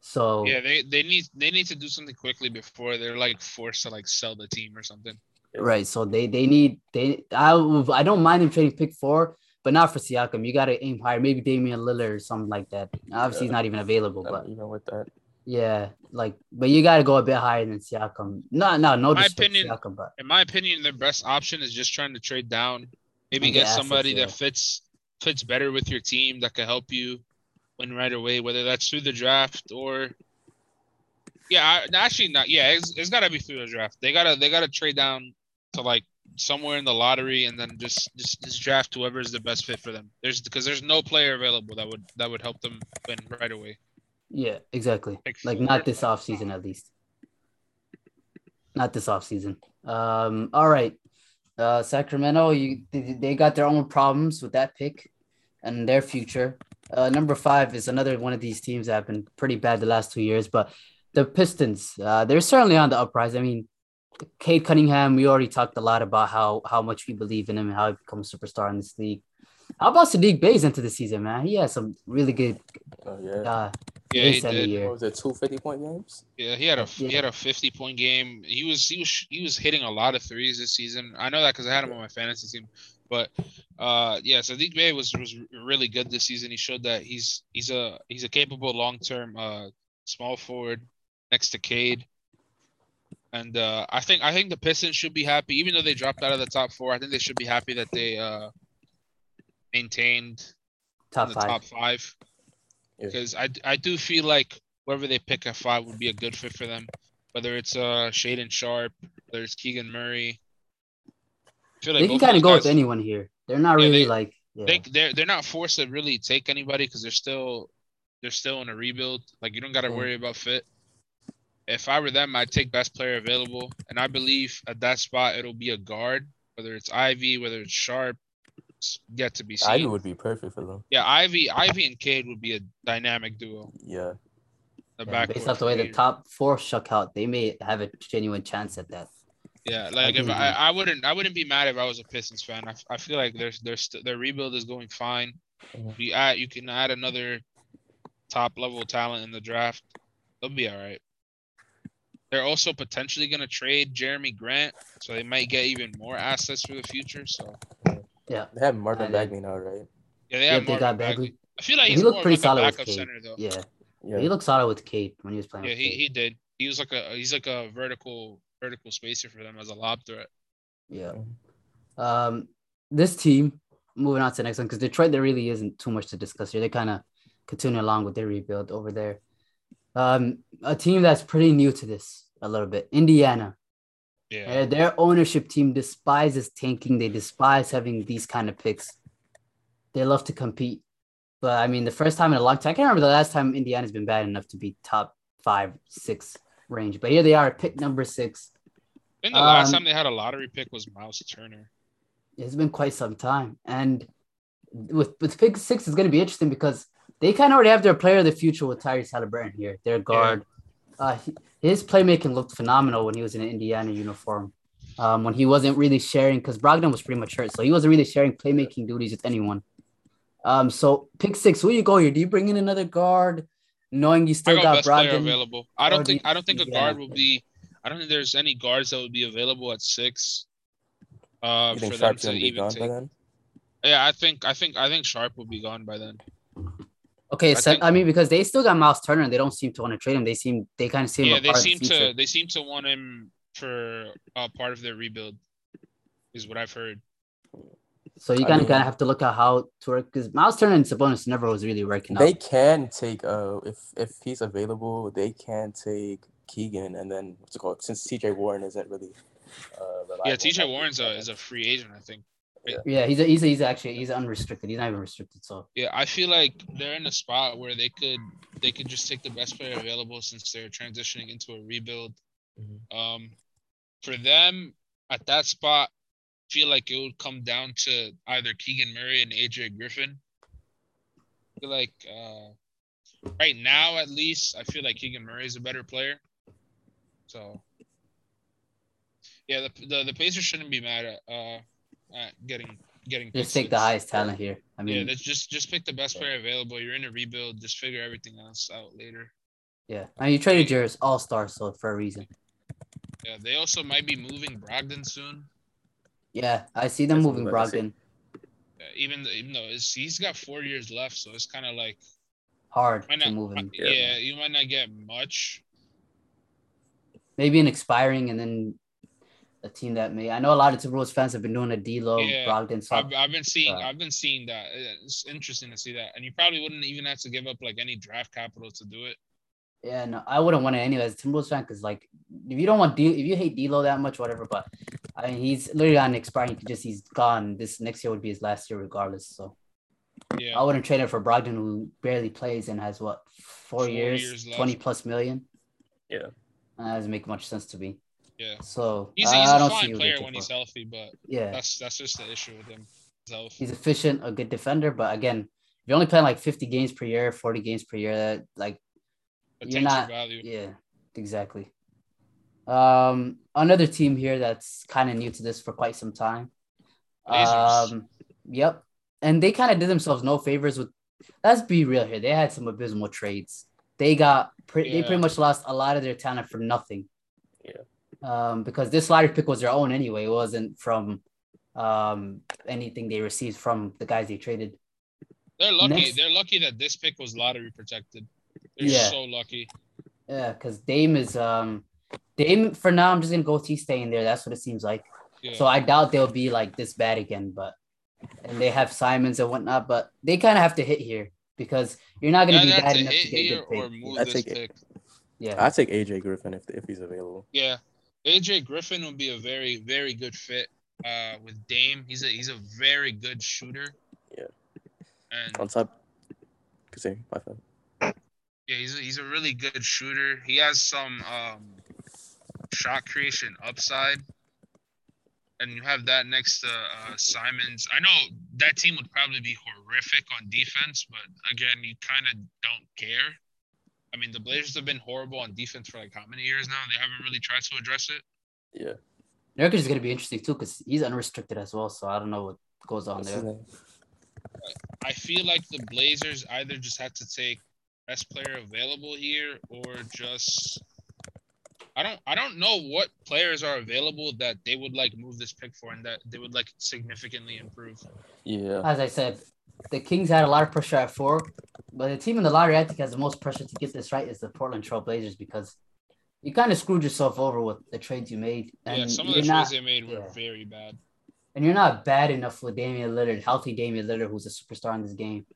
Speaker 1: So
Speaker 3: Yeah, they, they need they need to do something quickly before they're like forced to like sell the team or something.
Speaker 1: Right. So they they need they I I don't mind them trading pick four, but not for Siakam. You got to aim higher. Maybe Damian Lillard or something like that. Obviously, he's not even available,
Speaker 2: Not
Speaker 1: but
Speaker 2: even with that.
Speaker 1: yeah, like but you got to go a bit higher than Siakam. No, no, no
Speaker 3: My opinion-
Speaker 1: Siakam, but
Speaker 3: In my opinion, their best option is just trying to trade down. Maybe
Speaker 1: And get
Speaker 3: get somebody
Speaker 1: assets,
Speaker 3: that fits fits better with your team that can help you win right away, whether that's through the draft or yeah, I, actually not. Yeah, it's, it's got to be through the draft. They gotta they gotta trade down to like somewhere in the lottery and then just just, just draft whoever is the best fit for them. There's because there's no player available that would that would help them win right away.
Speaker 1: yeah, exactly.
Speaker 3: Pick
Speaker 1: Like not this offseason at least. Not this offseason. Um, all right. Uh Sacramento, you they got their own problems with that pick and their future. Uh, number five is another one of these teams that have been pretty bad the last two years, but the Pistons, uh, they're certainly on the uprise. I mean, Cade Cunningham, we already talked a lot about how how much we believe in him and how he becomes a superstar in this league. How about Sadiq Bey's into the season, man? He has some really good
Speaker 2: Oh yeah.
Speaker 1: uh,
Speaker 3: Yeah, he
Speaker 1: games end of the
Speaker 3: did.
Speaker 2: What was it? Two 50 point games?
Speaker 3: Yeah, he had a he had a fifty point game. He was he was he was hitting a lot of threes this season. I know that because I had him on my fantasy team. But uh, yeah, Sadiq Bey was was really good this season. He showed that he's he's a he's a capable long term uh small forward next to Cade. And uh, I think I think the Pistons should be happy, even though they dropped out of the top four. I think they should be happy that they uh maintained in
Speaker 1: Top
Speaker 3: the
Speaker 1: five.
Speaker 3: top five
Speaker 2: Yeah.
Speaker 3: because I, I do feel like whoever they pick at five would be a good fit for them. Whether it's uh Shaedon Sharpe, whether it's Keegan Murray. I feel like
Speaker 1: They can kind of go with anyone here. They're not
Speaker 3: Yeah,
Speaker 1: really
Speaker 3: they-
Speaker 1: like yeah.
Speaker 3: They they're they're not forced to really take anybody because they're still they're still in a rebuild. Like you don't got to worry about fit. If I were them, I'd take best player available, and I believe at that spot it'll be a guard, whether it's Ivey, whether it's Sharpe. It's yet to be seen.
Speaker 2: Ivey would be perfect for them.
Speaker 3: Yeah, Ivey, Ivey and Cade would be a dynamic duo.
Speaker 2: Yeah.
Speaker 3: The
Speaker 1: yeah,
Speaker 3: back
Speaker 1: based off the way the top four shook out, they may have a genuine chance at that.
Speaker 3: Yeah, like if I. I wouldn't I wouldn't be mad if I was a Pistons fan. I, I feel like there's there's st- their rebuild is going fine.
Speaker 2: Mhm.
Speaker 3: You add you can add another top level talent in the draft. They'll be all right. They're also potentially going to trade Jerami Grant, so they might get even more assets for the future. So
Speaker 1: Yeah.
Speaker 2: They have Marvin
Speaker 1: I.
Speaker 2: Bagley now, right?
Speaker 3: yeah, they
Speaker 1: Yeah,
Speaker 3: have
Speaker 1: they got
Speaker 3: Bagley.
Speaker 1: Bagley.
Speaker 3: I feel like
Speaker 1: He
Speaker 3: he's
Speaker 1: looked
Speaker 3: more
Speaker 1: pretty
Speaker 3: like
Speaker 1: solid
Speaker 3: a
Speaker 1: with
Speaker 3: backup center though.
Speaker 1: Yeah.
Speaker 2: Yeah.
Speaker 1: He looked solid with Cade when he was playing
Speaker 3: Yeah,
Speaker 1: with
Speaker 3: he, he did. He was like a he's like a vertical vertical spacer for them as a lob threat.
Speaker 1: Yeah. Um, this team, moving on to the next one, because Detroit, there really isn't too much to discuss here. They kind of continue along with their rebuild over there. Um, a team that's pretty new to this a little bit, Indiana.
Speaker 3: Yeah.
Speaker 1: Their ownership team despises tanking. They despise having these kind of picks. They love to compete. But I mean, the first time in a long time, I can't remember the last time Indiana's been bad enough to be top five, six range. But here they are, pick number six.
Speaker 3: I the last
Speaker 1: um,
Speaker 3: time they had a lottery pick was Miles Turner.
Speaker 1: It's been quite some time. And with with pick six, it's going to be interesting because they kind of already have their player of the future with Tyrese Halliburton here, their guard. Uh, he- his playmaking looked phenomenal when he was in an Indiana uniform. Um, when he wasn't really sharing, because Brogdon was pretty much hurt, so he wasn't really sharing playmaking duties with anyone. Um, so pick six. Who you go here? Do you bring in another guard, knowing you still
Speaker 3: go
Speaker 1: got
Speaker 3: best player
Speaker 1: Brogdon?
Speaker 3: available. I don't
Speaker 1: do
Speaker 3: think
Speaker 1: you-
Speaker 3: I don't think a
Speaker 1: yeah.
Speaker 3: guard will be. I don't think there's any guards that would be available at six. Uh, for them to even take. Yeah, I think I think I think Sharpe will be gone by then.
Speaker 1: Okay,
Speaker 3: I
Speaker 1: so
Speaker 3: think-
Speaker 1: I mean because they still got Miles Turner and they don't seem to want to trade him. They seem they kind of seem
Speaker 3: yeah, they
Speaker 1: part of the
Speaker 3: seem to they seem to want him for uh, part of their rebuild, is what I've heard.
Speaker 1: So you kind of kind of have to look at how to work because Miles Turner and Sabonis never was really working
Speaker 2: They
Speaker 1: out.
Speaker 2: can take uh if if he's available, they can take Keegan and then what's it called? Since TJ Warren isn't really uh
Speaker 3: Yeah, TJ
Speaker 2: to-
Speaker 3: Warren's a is a free agent, I think.
Speaker 1: Yeah, he's a, he's a, he's actually he's unrestricted. He's not even restricted. So
Speaker 3: Yeah, I feel like they're in a spot where they could they could just take the best player available since they're transitioning into a rebuild.
Speaker 2: Mhm.
Speaker 3: Um, for them at that spot, feel like it would come down to either Keegan Murray and AJ Griffin. I feel like uh, right now, at least, I feel like Keegan Murray is a better player. So, yeah, the the, the Pacers shouldn't be mad at uh at getting getting.
Speaker 1: just
Speaker 3: pick
Speaker 1: take the highest talent here. I mean,
Speaker 3: that's just just pick the best player available. You're in a rebuild. Just figure everything else out later.
Speaker 1: yeah. And you traded yours all star so for a reason.
Speaker 3: Yeah, they also might be moving Brogdon soon.
Speaker 1: Yeah, I see them
Speaker 2: That's
Speaker 1: moving
Speaker 2: what
Speaker 1: Brogdon
Speaker 3: Uh, even th- even though it's, he's got four years left, so it's kind of like
Speaker 1: hard
Speaker 3: might
Speaker 1: to
Speaker 3: not.
Speaker 1: move him.
Speaker 3: yeah.
Speaker 2: Yeah.
Speaker 3: you might not get much.
Speaker 1: Maybe an expiring and then a team that may. I know a lot of Timberwolves fans have been doing a D'Lo
Speaker 3: Yeah,
Speaker 1: Brogdon swap.
Speaker 3: I've, I've been seeing
Speaker 1: uh,
Speaker 3: I've been seeing that. It's interesting to see that, and you probably wouldn't even have to give up like any draft capital to do it.
Speaker 1: Yeah, no, I wouldn't want it anyways. as Timberwolves fan because like if you don't want D, if you hate D'Lo that much, whatever. But I mean, he's literally on expiring. You could just he's gone. This next year would be his last year regardless. So
Speaker 3: Yeah,
Speaker 1: I wouldn't trade it for Brogdon, who barely plays and has what four,
Speaker 3: Four
Speaker 1: years,
Speaker 3: years
Speaker 1: twenty plus million.
Speaker 2: Yeah.
Speaker 1: that doesn't make much sense to me.
Speaker 3: Yeah.
Speaker 1: So
Speaker 3: He's,
Speaker 1: I,
Speaker 3: he's a
Speaker 1: don't
Speaker 3: fine player when he's healthy, but
Speaker 1: yeah,
Speaker 3: that's that's just the issue with him. His
Speaker 1: he's efficient, a good defender. But again, if you're only playing like fifty games per year, forty games per year, that like you're not-
Speaker 3: value.
Speaker 1: Yeah, exactly. Um, another team here that's kind of new to this for quite some time.
Speaker 3: Blazers.
Speaker 1: Um, yep, and they kind of did themselves no favors with. Let's be real here. They had some abysmal trades. They got pre- they pretty much lost a lot of their talent for nothing.
Speaker 2: Yeah.
Speaker 1: Um, because this lottery pick was their own anyway. It wasn't from um anything they received from the guys they traded.
Speaker 3: They're lucky.
Speaker 1: Next-
Speaker 3: They're lucky that this pick was lottery protected. They're
Speaker 1: Yeah.
Speaker 3: so lucky.
Speaker 1: Yeah, because Dame is um Dame for now. I'm just gonna go with T staying there. That's what it seems like.
Speaker 3: Yeah.
Speaker 1: So I doubt they'll be like this bad again, but and they have Simons and whatnot, but they kind of have to hit here because you're not gonna
Speaker 3: Either
Speaker 1: be bad enough
Speaker 3: hit
Speaker 1: to get a good pick.
Speaker 3: or move
Speaker 2: I
Speaker 3: this
Speaker 2: take it.
Speaker 3: pick.
Speaker 1: Yeah,
Speaker 2: I take AJ Griffin if if he's available.
Speaker 3: Yeah, AJ Griffin would be a very, very good fit uh, with Dame. He's a he's a very good shooter.
Speaker 2: Yeah.
Speaker 3: And
Speaker 2: On top, continue. My fault.
Speaker 3: yeah, he's a, he's a really good shooter. He has some um, shot creation upside. And you have that next to uh, Simons. I know that team would probably be horrific on defense, but again, you kind of don't care. I mean, the Blazers have been horrible on defense for like how many years now? They haven't really tried to address it.
Speaker 2: Yeah.
Speaker 1: Nurkic is gonna be interesting too because he's unrestricted as well. So I don't know what goes on
Speaker 2: What's his
Speaker 1: there.
Speaker 3: I feel like the Blazers either just have to take best player available here or just I don't I don't know what players are available that they would like move this pick for and that they would like significantly improve.
Speaker 2: Yeah.
Speaker 1: As I said, the Kings had a lot of pressure at four, but the team in the lottery I think has the most pressure to get this right is the Portland Trail Blazers because you kind of screwed yourself over with the trades you made, and
Speaker 3: yeah, some of
Speaker 1: you're
Speaker 3: the
Speaker 1: not
Speaker 3: trades they made were
Speaker 1: yeah.
Speaker 3: very bad.
Speaker 1: and you're not bad enough with Damian Lillard, healthy Damian Lillard, who's a superstar in this game,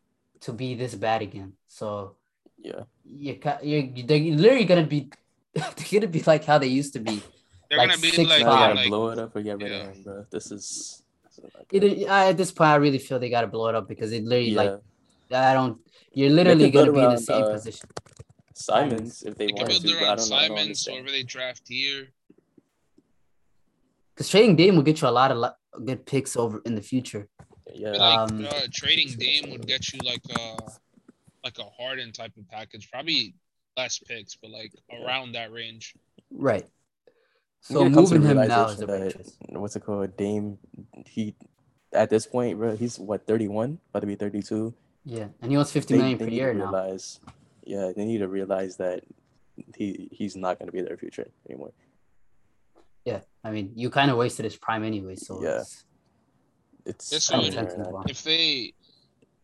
Speaker 1: to be this bad again. So
Speaker 2: Yeah.
Speaker 1: you ca- you're, they're literally gonna be they're gonna be like how they used to be.
Speaker 3: They're
Speaker 1: Like
Speaker 3: gonna be
Speaker 1: six
Speaker 3: like,
Speaker 1: five.
Speaker 2: gotta
Speaker 3: like
Speaker 2: blow it up or get rid
Speaker 3: yeah.
Speaker 2: of him, bro. This is. This is
Speaker 1: It. I, at this point, I really feel they gotta blow it up because it literally
Speaker 2: yeah.
Speaker 1: like I don't. You're literally gonna be in the same
Speaker 2: uh,
Speaker 1: position.
Speaker 2: Simons, if they
Speaker 3: they can
Speaker 2: wanted
Speaker 3: build
Speaker 2: to, but I
Speaker 3: around
Speaker 2: don't know. I
Speaker 3: Simons,
Speaker 2: understand.
Speaker 3: whoever they draft here.
Speaker 1: Because trading Dame will get you a lot of lo- good picks over in the future.
Speaker 2: Yeah.
Speaker 3: Like
Speaker 1: Um,
Speaker 3: uh, trading Dame would get you like a like a Harden type of package, probably less picks, but like around that range.
Speaker 1: Right.
Speaker 2: You
Speaker 1: So
Speaker 2: gotta come to
Speaker 1: moving him now is
Speaker 2: realization
Speaker 1: the right
Speaker 2: that- what's it called? Dame, he at this point, bro, he's what 31, about to be 32.
Speaker 1: Yeah, and he wants fifty
Speaker 2: They,
Speaker 1: million
Speaker 2: they
Speaker 1: per year
Speaker 2: to
Speaker 1: now.
Speaker 2: yeah, they need to realize that he he's not going to be their future anymore.
Speaker 1: Yeah, I mean, you kind of wasted his prime anyway, so
Speaker 2: Yeah.
Speaker 1: it's,
Speaker 2: It's
Speaker 3: This
Speaker 1: kind of
Speaker 3: would-
Speaker 1: time to move on.
Speaker 3: If they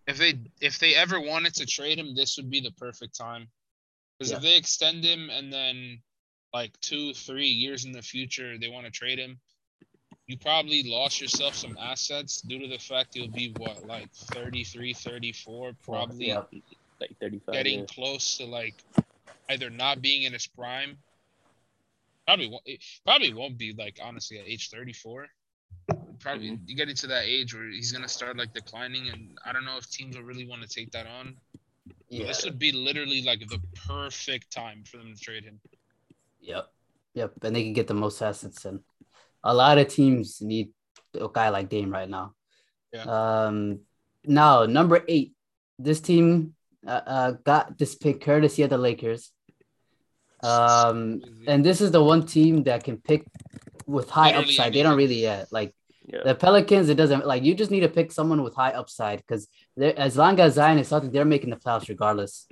Speaker 3: if they if they ever wanted to trade him, this would be the perfect time. Because
Speaker 1: Yeah.
Speaker 3: if they extend him and then like two, three years in the future they want to trade him, you probably lost yourself some assets due to the fact he'll be what, like 33, 34, probably
Speaker 1: yeah.
Speaker 2: like 35.
Speaker 3: getting
Speaker 2: yeah.
Speaker 3: close to like either not being in his prime. Probably won't, probably won't be like honestly at age 34. Probably
Speaker 2: Mhm.
Speaker 3: you get into that age where he's gonna start like declining, and I don't know if teams will really want to take that on.
Speaker 1: Yeah.
Speaker 3: This would be literally like the perfect time for them to trade him.
Speaker 1: Yep. Yep. And they can get the most assets and a lot of teams need a guy like Dame right now.
Speaker 3: Yeah.
Speaker 1: Um now number eight, this team uh, uh got this pick courtesy of the Lakers. Um and this is the one team that can pick with high
Speaker 3: Literally
Speaker 1: upside. They don't
Speaker 3: anything.
Speaker 1: really yeah, like
Speaker 2: Yeah.
Speaker 1: the Pelicans, it doesn't like you just need to pick someone with high upside because as long as Zion is healthy, they're making the playoffs regardless.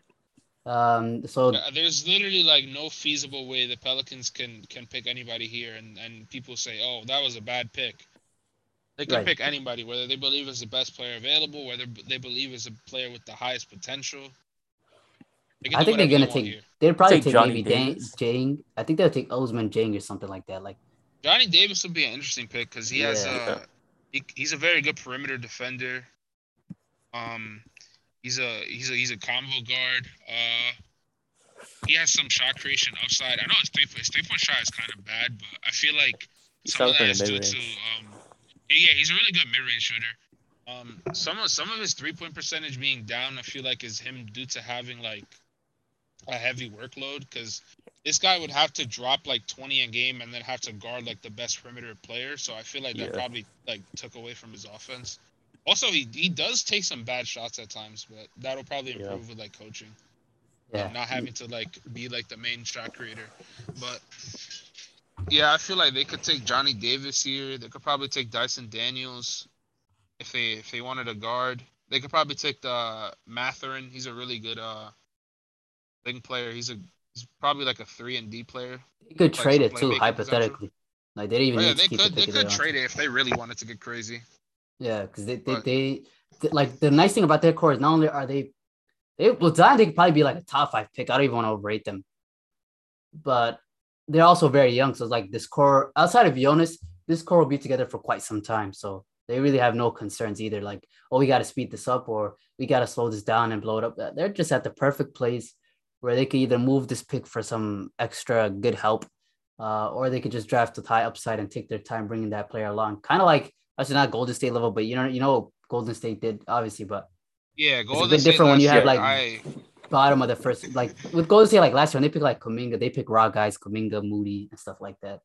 Speaker 1: Um, so
Speaker 3: There's literally like no feasible way the Pelicans can can pick anybody here, and and people say, oh, that was a bad pick. They can
Speaker 1: Right.
Speaker 3: pick anybody, whether they believe is the best player available, whether they believe is a player with the highest potential.
Speaker 1: I think they're gonna
Speaker 3: they
Speaker 1: take. They'd probably
Speaker 2: Take
Speaker 1: take
Speaker 2: Johnny
Speaker 1: maybe Dieng,
Speaker 2: Davis.
Speaker 1: Dieng. I think they'll take Ousmane Dieng or something like that. Like
Speaker 3: Johnny Davis would be an interesting pick because he has
Speaker 1: Yeah.
Speaker 3: uh he, he's a very good perimeter defender. Um, he's a he's a he's a combo guard. Uh, he has some shot creation upside. I know his three his three point shot is kind of bad, but I feel like
Speaker 2: He's
Speaker 3: some of that is due to um yeah, yeah he's a really good mid range shooter. Um, some of some of his three point percentage being down, I feel like is him due to having like a heavy workload because this guy would have to drop like 20 a game and then have to guard like the best perimeter player. So I feel like that
Speaker 2: Yeah.
Speaker 3: probably like took away from his offense. Also, he, he does take some bad shots at times, but that'll probably
Speaker 2: Yeah.
Speaker 3: improve with like coaching
Speaker 1: yeah,
Speaker 3: and not having to like be like the main shot creator. But yeah, I feel like they could take Johnny Davis here. They could probably take Dyson Daniels if they if they wanted a guard. They could probably take the Mathurin. He's a really good uh wing player. He's a he's probably like a three and D player.
Speaker 1: they could
Speaker 3: like
Speaker 1: trade it too.
Speaker 3: playmaking
Speaker 1: Hypothetically, like they didn't even
Speaker 3: Oh, yeah,
Speaker 1: need
Speaker 3: they
Speaker 1: to keep
Speaker 3: could they could trade it if they really wanted to get crazy.
Speaker 1: Yeah, because they they, they th- like the nice thing about their core is not only are they they well Zion they could probably be like a top five pick. I don't even want to overrate them, but they're also very young. So it's like this core outside of Jonas, this core will be together for quite some time. So they really have no concerns either. Like oh we got to speed this up or we got to slow this down and blow it up. They're just at the perfect place where they could either move this pick for some extra good help, uh, or they could just draft with high upside and take their time bringing that player along. Kind of like actually not Golden State level, but you know, you know, what Golden State did obviously, but
Speaker 3: Yeah,
Speaker 1: it's
Speaker 3: a
Speaker 1: bit
Speaker 3: State
Speaker 1: different when you
Speaker 3: last
Speaker 1: have,
Speaker 3: year,
Speaker 1: like,
Speaker 3: I
Speaker 1: bottom of the first, like with Golden State, like last year when they pick like Kuminga, they pick raw guys, Kuminga, Moody, and stuff like that.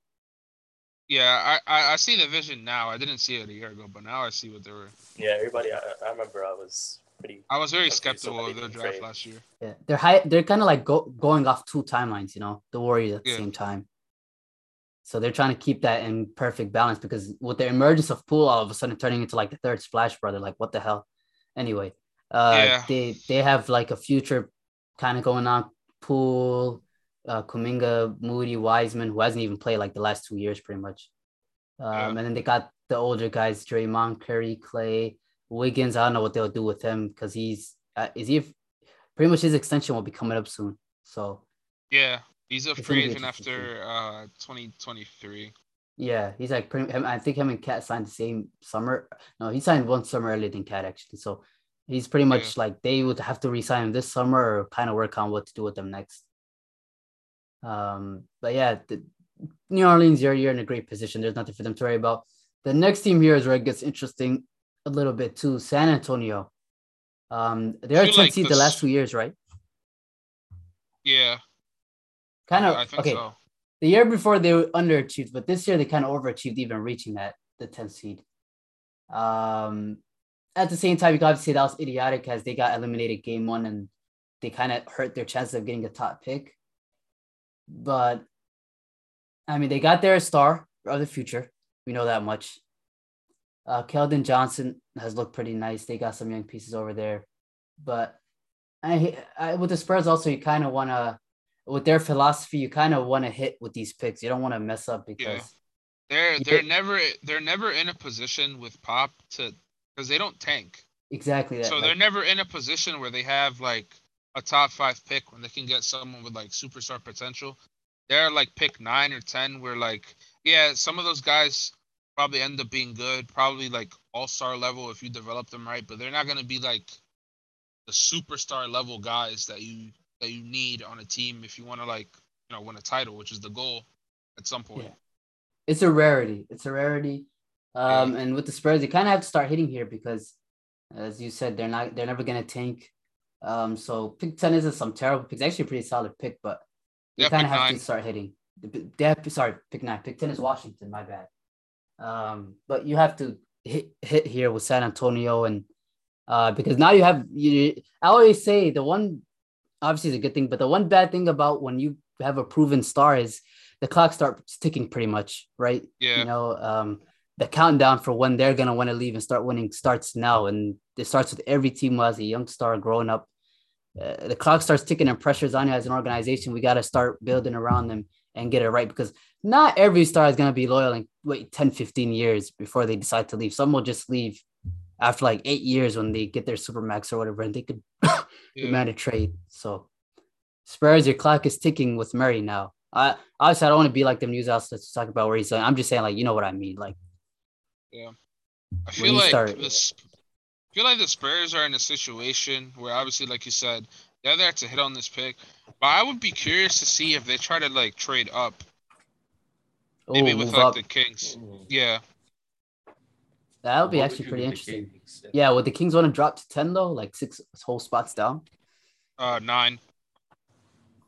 Speaker 3: yeah I, I I see the vision now. I didn't see it a year ago, but now I see what they were.
Speaker 2: Yeah, everybody. I, I remember I was pretty.
Speaker 3: I was very skeptical of their draft
Speaker 2: trade.
Speaker 3: last year.
Speaker 1: Yeah, they're high. They're kind of like go, going off two timelines, you know, the Warriors at the
Speaker 3: Yeah.
Speaker 1: same time. So they're trying to keep that in perfect balance because with the emergence of Pool all of a sudden turning into like the third Splash Brother, like what the hell? Anyway, uh,
Speaker 3: Yeah.
Speaker 1: they they have like a future kind of going on. Pool, uh, Kuminga, Moody, Wiseman, who hasn't even played like the last two years, pretty much. Um,
Speaker 3: Yeah.
Speaker 1: And then they got the older guys, Draymond, Curry, Clay, Wiggins. I don't know what they'll do with him because he's uh, is he pretty much his extension will be coming up soon. So
Speaker 3: Yeah, he's a free agent after uh 2023.
Speaker 1: yeah, he's like pretty. I think him and KAT signed the same summer. No, he signed one summer earlier than KAT actually. So he's pretty much like they would have to resign him this summer or kind of work on what to do with them next. Um, but yeah, the, New Orleans, you're you're in a great position. There's nothing for them to worry about. The next team here is where it gets interesting a little bit too. San Antonio. Um, they're a 10
Speaker 3: like
Speaker 1: seed the last two years, right?
Speaker 3: Yeah,
Speaker 1: Kind of
Speaker 3: I think
Speaker 1: okay.
Speaker 3: so.
Speaker 1: The year before they were underachieved, but this year they kind of overachieved, even reaching that the 10th seed. Um, at the same time, you got to say that was idiotic as they got eliminated game one and they kind of hurt their chances of getting a top pick. But I mean, they got their star of the future. We know that much. Uh, Keldon Johnson has looked pretty nice. They got some young pieces over there, but I, I with the Spurs also you kind of want to with their philosophy you kind of want to hit with these picks. You don't want to mess up because
Speaker 3: Yeah. They're they're never they're never in a position with Pop to because they don't tank.
Speaker 1: exactly that.
Speaker 3: So
Speaker 1: like-
Speaker 3: they're never in a position where they have like a top five pick when they can get someone with like superstar potential. They're like pick nine or ten where like yeah, some of those guys probably end up being good, probably like all star level if you develop them right, but they're not gonna be like the superstar level guys that you that you need on a team if you want to like you know win a title, which is the goal at some point.
Speaker 1: Yeah. it's a rarity. It's a rarity. Um, and with the Spurs, you kind of have to start hitting here because, as you said, they're not they're never gonna tank. Um, so pick ten isn't some terrible pick. It's actually a pretty solid pick, but you
Speaker 3: Yeah,
Speaker 1: kind of have
Speaker 3: nine.
Speaker 1: to start hitting. The- They have sorry, pick nine. Pick ten is Washington. My bad. Um, but you have to hit hit here with San Antonio and uh, because now you have you. I always say the one obviously is a good thing, but the one bad thing about when you have a proven star is the clock starts ticking pretty much, right?
Speaker 3: Yeah.
Speaker 1: You know, um, the countdown for when they're gonna want to leave and start winning starts now, and it starts with every team has a young star growing up. Uh, the clock starts ticking and pressures on you as an organization. We got to start building around them and get it right because not every star is going to be loyal and wait 10, 15 years before they decide to leave. Some will just leave after like eight years when they get their super max or whatever, and they could mm-hmm.
Speaker 3: Yeah.
Speaker 1: demand a trade. So, Spurs, your clock is ticking with Murray now. I obviously I don't want to be like the news outlets to talk about where he's saying. I'm just saying like you know what I mean. Like
Speaker 3: Yeah.
Speaker 1: I
Speaker 3: feel like
Speaker 1: start-
Speaker 3: the I feel like the Spurs are in a situation where obviously, like you said, they're there to hit on this pick. But I would be curious to see if they try to like trade up, maybe
Speaker 1: oh,
Speaker 3: with like
Speaker 1: up.
Speaker 3: the Kings. Yeah,
Speaker 1: That would be
Speaker 2: What
Speaker 1: actually
Speaker 2: you
Speaker 1: pretty interesting.
Speaker 2: Kings?
Speaker 1: Yeah, would the Kings want to drop to ten though, like six whole spots down?
Speaker 3: uh, nine.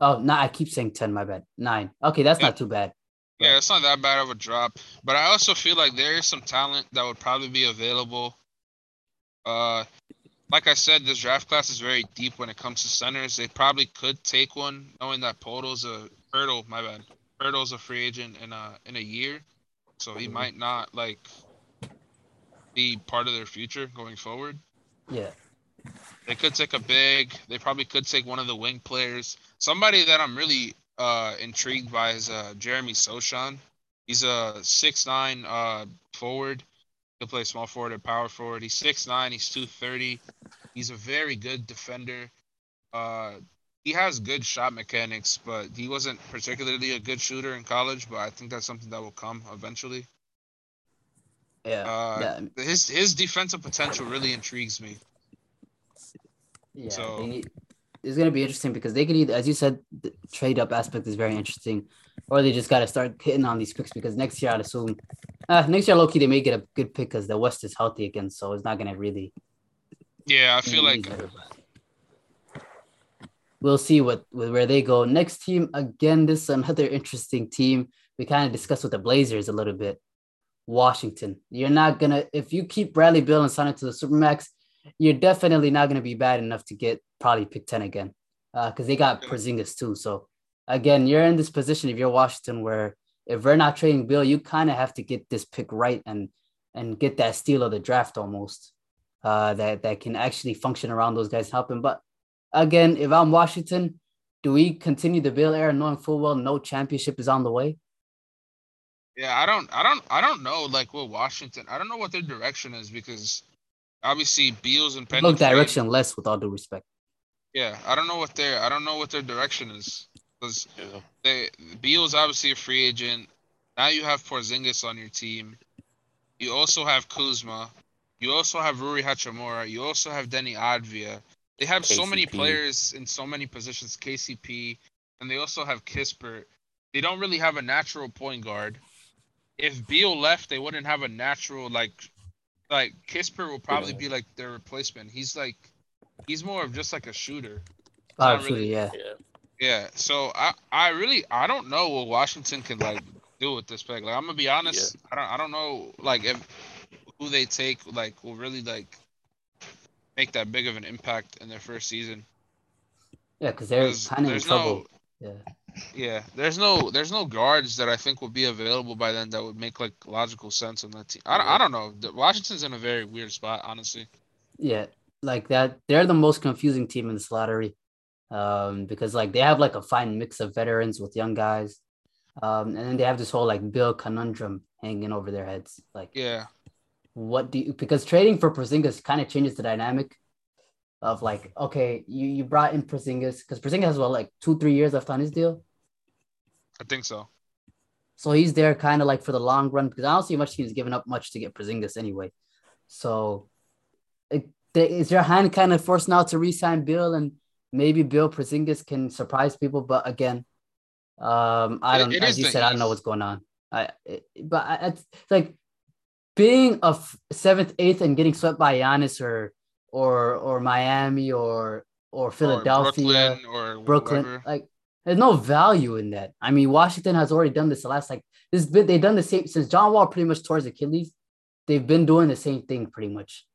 Speaker 1: Oh, no, I keep saying ten. My bad. Nine. Okay, that's
Speaker 3: Yeah.
Speaker 1: not too bad.
Speaker 3: Yeah, it's not that bad of a drop. But I also feel like there is some talent that would probably be available. Uh, like I said, this draft class is very deep when it comes to centers. They probably could take one, knowing that Poeltl's a Hurdle. My bad. Poeltl's a free agent in a in a year, so he
Speaker 2: Mhm.
Speaker 3: might not like be part of their future going forward.
Speaker 1: Yeah.
Speaker 3: They could take a big. They probably could take one of the wing players. Somebody that I'm really uh intrigued by is uh Jeremy Sochan. He's a six nine uh forward. He'll play small forward or power forward. He's six nine. He's two thirty. He's a very good defender. Uh, he has good shot mechanics, but he wasn't particularly a good shooter in college. But I think that's something that will come eventually.
Speaker 1: Yeah.
Speaker 3: Uh,
Speaker 1: yeah.
Speaker 3: His his defensive potential really intrigues me.
Speaker 1: Yeah,
Speaker 3: So-
Speaker 1: they it's gonna be interesting because they could either, as you said, the trade up aspect is very interesting, or they just got to start hitting on these picks because next year I'd assume, uh, next year Loki they may get a good pick because the West is healthy again, so it's not gonna really.
Speaker 3: Yeah, I feel like
Speaker 1: easy. we'll see what with where they go. Next team again, this is another interesting team. We kind of discussed with the Blazers a little bit. Washington, you're not gonna if you keep Bradley Beal and sign it to the Supermax, you're definitely not gonna be bad enough to get probably pick 10 again. Uh, because they got. Porzingis too. So again, you're in this position if you're Washington where if we're not trading Beal, you kind of have to get this pick right and and get that steal of the draft almost. Uh, that that can actually function around those guys helping. But again, if I'm Washington, do we continue the Beal era knowing full well no championship is on the way?
Speaker 3: Yeah, I don't, I don't, I don't know. Like with Washington, I don't know what their direction is because obviously Beals and Penny.
Speaker 1: Look
Speaker 3: trade-
Speaker 1: directionless with all due respect.
Speaker 3: Yeah, I don't know what their, I don't know what their direction is because
Speaker 2: Yeah.
Speaker 3: they Beal's obviously a free agent. Now you have Porzingis on your team. You also have Kuzma. You also have Rui Hachimura. You also have Deni Avdija. They have so many players in so many positions. KCP, and they also have Kispert. They don't really have a natural point guard. If Beal left, they wouldn't have a natural like, like Kispert will probably
Speaker 2: Yeah.
Speaker 3: be like their replacement. He's like, he's more of just like a shooter.
Speaker 1: Oh,
Speaker 3: not really-
Speaker 1: yeah.
Speaker 2: Yeah.
Speaker 3: Yeah, so I I really I don't know what Washington can like do with this pick. Like I'm gonna be honest, I don't I don't know like if who they take like will really like make that big of an impact in their first season.
Speaker 1: Yeah, because they're kind of in trouble.
Speaker 3: no
Speaker 1: yeah.
Speaker 3: Yeah, there's no there's no guards that I think will be available by then that would make like logical sense on that team. I don't, I don't know. Washington's in a very weird spot, honestly.
Speaker 1: Yeah, like that. They're the most confusing team in this lottery, um, because like they have like a fine mix of veterans with young guys, um, and then they have this whole like Beal conundrum hanging over their heads. Like,
Speaker 3: Yeah,
Speaker 1: what do you? Because trading for Porzingis kind of changes the dynamic of like, okay, you you brought in Porzingis because Porzingis has what like two three years left on his deal,
Speaker 3: I think so.
Speaker 1: so he's there kind of like for the long run because I don't see much teams giving up much to get Porzingis anyway. So, it, is your hand kind of forced now to re-sign Beal and maybe Beal Porzingis can surprise people? But again, um, I don't.
Speaker 3: it
Speaker 1: as you said, I don't know what's going on. I it, but I, it's it's like being a f- seventh, eighth, and getting swept by Giannis or or or Miami or or Philadelphia.
Speaker 3: or Brooklyn or
Speaker 1: Brooklyn. Like, there's no value in that. I mean, Washington has already done this the last like this bit. They've done the same since John Wall pretty much tore his Achilles. They've been doing the same thing pretty much.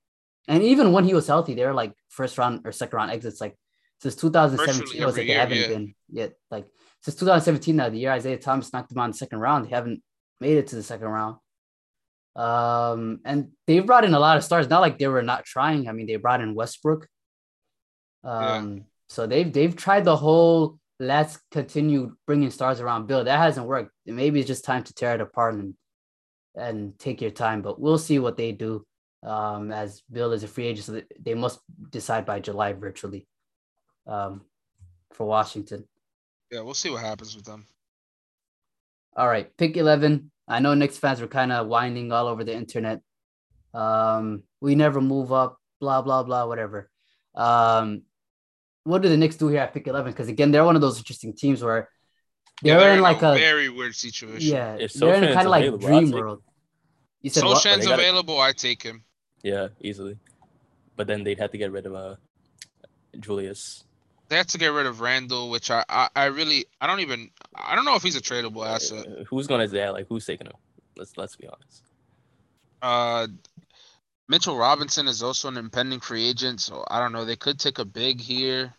Speaker 1: And even when he was healthy, they were like first round or second round exits. Like since 2017,
Speaker 3: Virtually
Speaker 1: it was like they
Speaker 3: year,
Speaker 1: haven't
Speaker 3: yeah.
Speaker 1: been yet. Like since 2017, now the year Isaiah Thomas knocked them out in the second round, they haven't made it to the second round. Um, and they've brought in a lot of stars. Not like they were not trying. I mean, they brought in Westbrook. Um, so they've they've tried the whole let's continue bringing stars around Beal. That hasn't worked. Maybe it's just time to tear it apart and and take your time. But we'll see what they do. Um, as Beal is a free agent, so they must decide by July virtually. Um, for Washington.
Speaker 3: Yeah, we'll see what happens with them.
Speaker 1: All right, pick 11. I know Knicks fans were kind of whining all over the internet. Um, we never move up, blah, blah, blah, whatever. Um, what do the Knicks do here at pick 11? Because again, they're one of those interesting teams where
Speaker 3: Yeah,
Speaker 1: they're, in like a,
Speaker 3: very weird situation.
Speaker 1: yeah,
Speaker 2: If
Speaker 1: they're in kind of like
Speaker 2: available,
Speaker 1: dream world. You said what?
Speaker 3: Sochan's
Speaker 2: They gotta-
Speaker 3: available. I take him.
Speaker 2: Yeah, easily. But then they'd have to get rid of uh Julius.
Speaker 3: They have to get rid of Randle, which I, I, I really, I don't even, I don't know if he's a tradable asset.
Speaker 2: Uh, who's gonna say like who's taking him? Let's let's be honest.
Speaker 3: Uh, Mitchell Robinson is also an impending free agent, so I don't know. They could take a big here.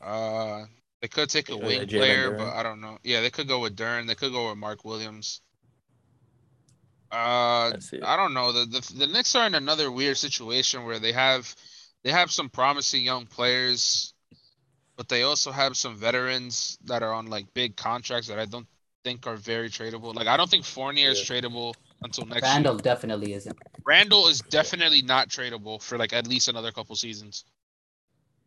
Speaker 3: Uh, they could take a wing player, but I don't know. Yeah, they could go with Duren. They could go with Mark Williams. Uh, I don't know. The, the the Knicks are in another weird situation where they have they have some promising young players, but they also have some veterans that are on like big contracts that I don't think are very tradable. Like I don't think Fournier is tradable until next
Speaker 1: Randle
Speaker 3: year.
Speaker 1: definitely isn't.
Speaker 3: Randle is definitely not tradable for like at least another couple seasons.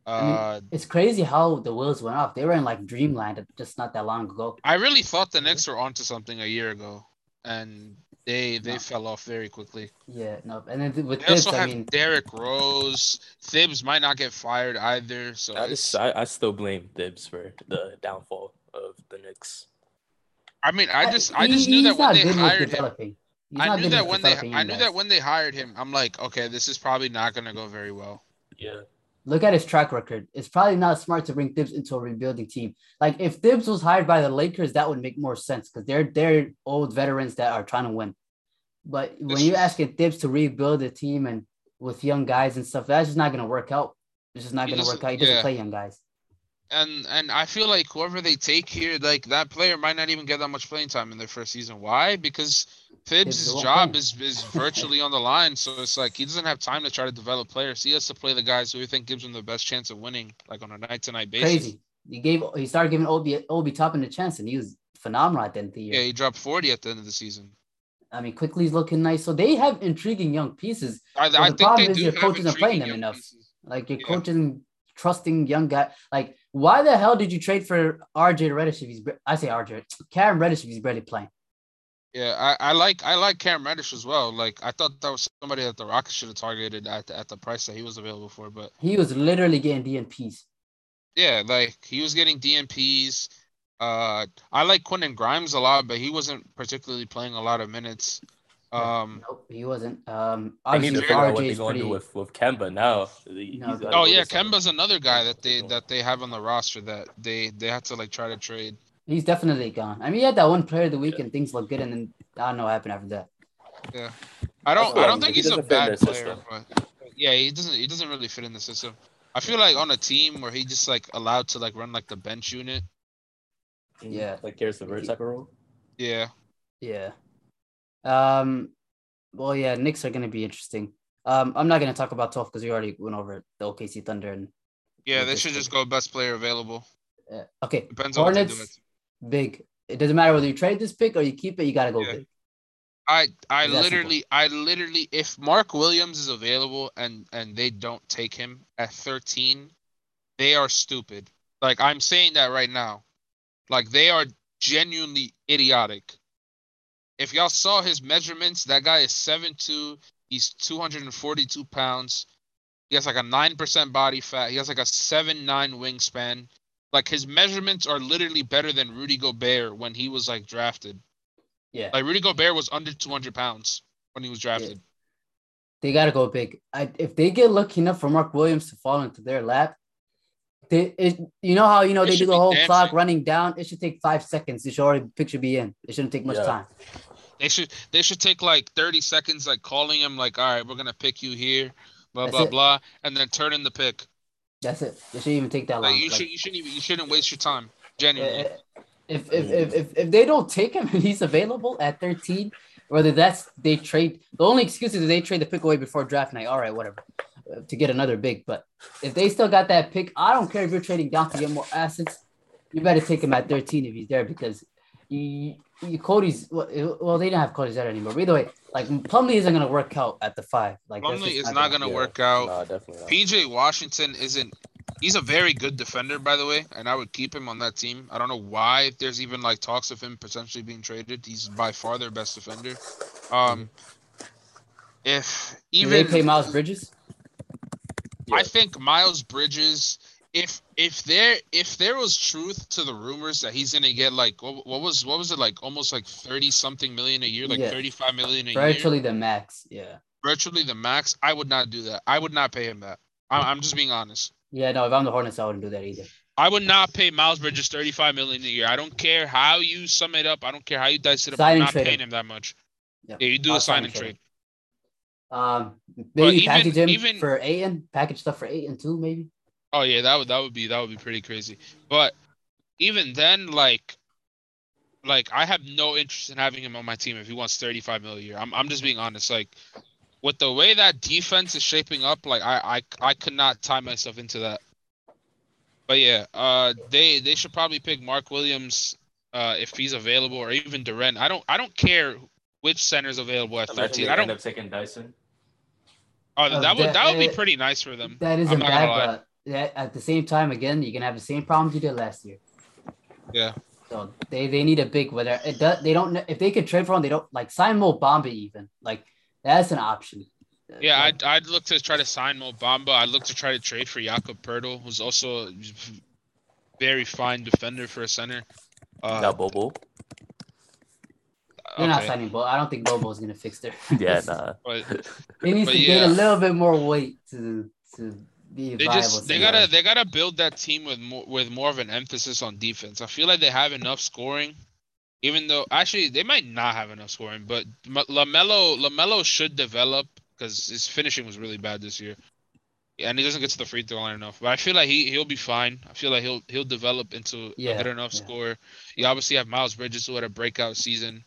Speaker 3: Uh,
Speaker 1: mean- It's crazy how the wheels went off. They were in like dreamland just not that long ago.
Speaker 3: I really thought the Knicks were onto something a year ago, and they they
Speaker 1: No.
Speaker 3: fell off very quickly.
Speaker 1: Yeah, no. And then with
Speaker 3: They
Speaker 1: this,
Speaker 3: also
Speaker 1: I
Speaker 3: have
Speaker 1: mean,
Speaker 3: Derrick Rose. Thibs might not get fired either. So
Speaker 2: I, just, I I still blame Thibs for the downfall of the Knicks.
Speaker 3: I mean, I uh, just I
Speaker 1: he-
Speaker 3: just knew that when they hired him, I knew that when they I knew
Speaker 1: guys.
Speaker 3: that when they hired him, I'm like, okay, this is probably not gonna go very well.
Speaker 2: Yeah.
Speaker 1: Look at his track record. It's probably not smart to bring Thibs into a rebuilding team. Like if Thibs was hired by the Lakers, that would make more sense because they're they're old veterans that are trying to win. But when you're asking Thibs to rebuild a team and with young guys and stuff, that's just not gonna work out. It's just not
Speaker 3: He
Speaker 1: gonna work out. He doesn't
Speaker 3: yeah.
Speaker 1: play young guys.
Speaker 3: And and I feel like whoever they take here, like that player might not even get that much playing time in their first season. Why? Because
Speaker 1: Thibs'
Speaker 3: job is is virtually on the line. So it's like he doesn't have time to try to develop players. He has to play the guys who he think gives him the best chance of winning, like on a night to night basis.
Speaker 1: Crazy. He gave he started giving Obi Obi Toppin a chance and he was phenomenal at the end of the year.
Speaker 3: Yeah, he dropped 40 at the end of the season.
Speaker 1: I mean, Quickley's looking nice. So they have intriguing young pieces.
Speaker 3: I, I
Speaker 1: the
Speaker 3: think
Speaker 1: problem
Speaker 3: they
Speaker 1: is
Speaker 3: do
Speaker 1: your coaches are playing them enough.
Speaker 3: pieces.
Speaker 1: Like you're
Speaker 3: Yeah.
Speaker 1: coaching, trusting young guy. Like why the hell did you trade for RJ Reddish if he's? I say RJ, Cam Reddish if he's barely playing.
Speaker 3: Yeah, I, I like I like Cam Reddish as well. Like I thought that was somebody that the Rockets should have targeted at the, at the price that he was available for. But
Speaker 1: He was literally getting DNPs.
Speaker 3: yeah, like he was getting DNPs. Uh, I like Quentin Grimes a lot, but he wasn't particularly playing a lot of minutes. Um,
Speaker 1: nope, he wasn't. Um,
Speaker 2: They need to
Speaker 1: obviously
Speaker 2: figure out what they're going to do with, with Kemba now. He-
Speaker 1: No,
Speaker 2: he's
Speaker 1: but-
Speaker 2: gotta
Speaker 3: oh yeah. Kemba's another guy that they that they have on the roster that they they had to like try to trade.
Speaker 1: He's definitely gone. I mean, he had that one player of the week and things look good, and then I don't know what happened after that.
Speaker 3: Yeah, I don't I don't think
Speaker 2: he
Speaker 3: he's a
Speaker 2: doesn't fit in
Speaker 3: bad player,
Speaker 2: system.
Speaker 3: but yeah, he doesn't he doesn't really fit in the system. I feel like on a team where he just like allowed to like run like the bench unit,
Speaker 1: Yeah.
Speaker 2: Like Caris LeVert type of role.
Speaker 3: Yeah.
Speaker 1: Yeah. Um. Well, yeah. Knicks are gonna be interesting. Um. I'm not gonna talk about 12 because we already went over the OKC Thunder and
Speaker 3: Yeah, they should just go best player available.
Speaker 1: uh, okay.
Speaker 3: Depends on what they do.
Speaker 1: Hornets big. It doesn't matter whether you trade this pick or you keep it. You gotta go
Speaker 3: Yeah.
Speaker 1: big.
Speaker 3: I I
Speaker 1: that simple.
Speaker 3: literally I literally if Mark Williams is available and and they don't take him at 13, they are stupid. Like I'm saying that right now. Like they are genuinely idiotic. If y'all saw his measurements, that guy is 7'2, he's 242 pounds. He has like a 9% body fat. He has like a 7'9 wingspan. Like his measurements are literally better than Rudy Gobert when he was like drafted.
Speaker 1: Yeah.
Speaker 3: Like Rudy Gobert was under 200 pounds when he was drafted.
Speaker 1: They gotta go big. I, if they get lucky enough for Mark Williams to fall into their lap, they it, you know how you know
Speaker 3: It
Speaker 1: they do the whole
Speaker 3: dancing.
Speaker 1: clock running down. It should take five seconds. It should already pick should be in. It shouldn't take much
Speaker 2: Yeah.
Speaker 1: time.
Speaker 3: They should they should take like 30 seconds, like calling him, like, all right, we're gonna pick you here, blah
Speaker 1: That's
Speaker 3: blah
Speaker 1: it.
Speaker 3: blah, and then turn in the pick.
Speaker 1: That's it. It shouldn't even take that long.
Speaker 3: Like you
Speaker 1: Like,
Speaker 3: should you shouldn't even you shouldn't waste your time. Genuinely.
Speaker 1: if, if, if, if, if they don't take him and he's available at 13, whether that's they trade the only excuse is they trade the pick away before draft night. All right, whatever. uh, To get another big. But if they still got that pick, I don't care if you're trading down to get more assets. You better take him at 13 if he's there because you Cody's well, well, they didn't have Cody Zeller anymore. But either way, like Plumlee isn't gonna work out at the five. Like that's
Speaker 3: Plumlee is not gonna
Speaker 2: Yeah.
Speaker 3: work out.
Speaker 2: Nah, definitely not.
Speaker 3: PJ Washington isn't he's a very good defender, by the way, and I would keep him on that team. I don't know why if there's even like talks of him potentially being traded. He's by far their best defender. Um if
Speaker 1: Do
Speaker 3: even
Speaker 1: they pay Miles Bridges?
Speaker 3: I think Miles Bridges, if if there if there was truth to the rumors that he's gonna get like what, what was what was it like almost like thirty something million a year, like
Speaker 1: Yeah.
Speaker 3: thirty five million a year,
Speaker 1: Virtually the max. Yeah.
Speaker 3: virtually the max, I would not do that. I would not pay him that. I'm, I'm just being honest.
Speaker 1: Yeah, no, if I'm the Hornets, I wouldn't do that either.
Speaker 3: I would not pay Miles Bridges 35 million a year. I don't care how you sum it up. I don't care how you dice it up.
Speaker 1: Sign
Speaker 3: I'm not
Speaker 1: trade
Speaker 3: paying
Speaker 1: him.
Speaker 3: him that much.
Speaker 1: Yep.
Speaker 3: Yeah, you do
Speaker 1: I'll
Speaker 3: a sign and trade.
Speaker 1: Um, maybe
Speaker 3: even-
Speaker 1: package him
Speaker 3: even-
Speaker 1: for Ayton, package stuff for Ayton too, maybe.
Speaker 3: Oh yeah, that would that would be that would be pretty crazy. But even then, like, like I have no interest in having him on my team if he wants 35 mil a year. I'm I'm just being honest. Like, with the way that defense is shaping up, like I I I could not tie myself into that. But yeah, uh, they they should probably pick Mark Williams, uh, if he's available, or even Duren. I don't I don't care which center's available at 13. I don't.
Speaker 2: up taking Dyson.
Speaker 3: Oh,
Speaker 1: Uh,
Speaker 3: that would
Speaker 1: that-
Speaker 3: that would be
Speaker 1: uh,
Speaker 3: pretty nice for them.
Speaker 1: That
Speaker 3: I'm
Speaker 1: isn't
Speaker 3: not
Speaker 1: bad,
Speaker 3: gonna lie.
Speaker 1: but that, at the same time, again, you're gonna have the same problems you did last year.
Speaker 3: Yeah.
Speaker 1: So they, they need a big whether it does they don't if they could trade for one they don't like sign Mo Bamba even like that's an option.
Speaker 3: Yeah,
Speaker 1: Like,
Speaker 3: I'd, I'd look to try to sign Mo Bamba. I'd look to try to trade for Jakob Poeltl, who's also a very fine defender for a center. Uh,
Speaker 2: Got Bobo.
Speaker 1: they're not signing Bo. I don't think Bobo is gonna fix their.
Speaker 2: Yeah, nah.
Speaker 3: but
Speaker 1: He needs
Speaker 3: but
Speaker 1: to
Speaker 3: yeah.
Speaker 1: gain a little bit more weight to to be
Speaker 3: they just they gotta they gotta build that team with more with more of an emphasis on defense. I feel like they have enough scoring, even though actually they might not have enough scoring. But Lamelo Lamelo should develop because his finishing was really bad this year, and he doesn't get to the free throw line enough. But I feel like he he'll be fine. I feel like he'll he'll develop into a
Speaker 1: Yeah,
Speaker 3: good enough
Speaker 1: yeah.
Speaker 3: scorer. You obviously have Miles Bridges who had a breakout season.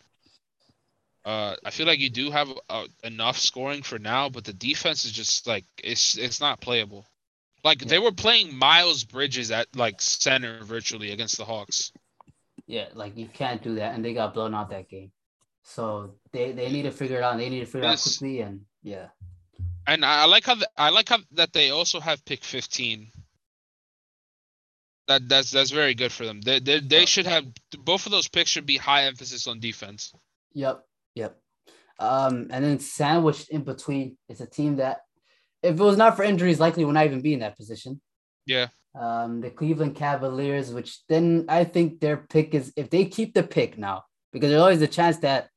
Speaker 3: Uh, I feel like you do have uh, enough scoring for now, but the defense is just like it's it's not playable. Like
Speaker 1: Yeah.
Speaker 3: they were playing Miles Bridges at like center virtually against the Hawks.
Speaker 1: Yeah, like you can't do that, and they got blown out that game. So they they need to figure it out. They need to figure it out quickly, and yeah,
Speaker 3: And I, like how the, I like how that they also have pick 15. That that's that's very good for them. They they, they should have both of those picks should be high emphasis on defense.
Speaker 1: yep, yep. Um, and then sandwiched in between is a team that, if it was not for injuries, likely would not even be in that position.
Speaker 3: Yeah.
Speaker 1: Um, the Cleveland Cavaliers, which then I think their pick is if they keep the pick now, because there's always a chance that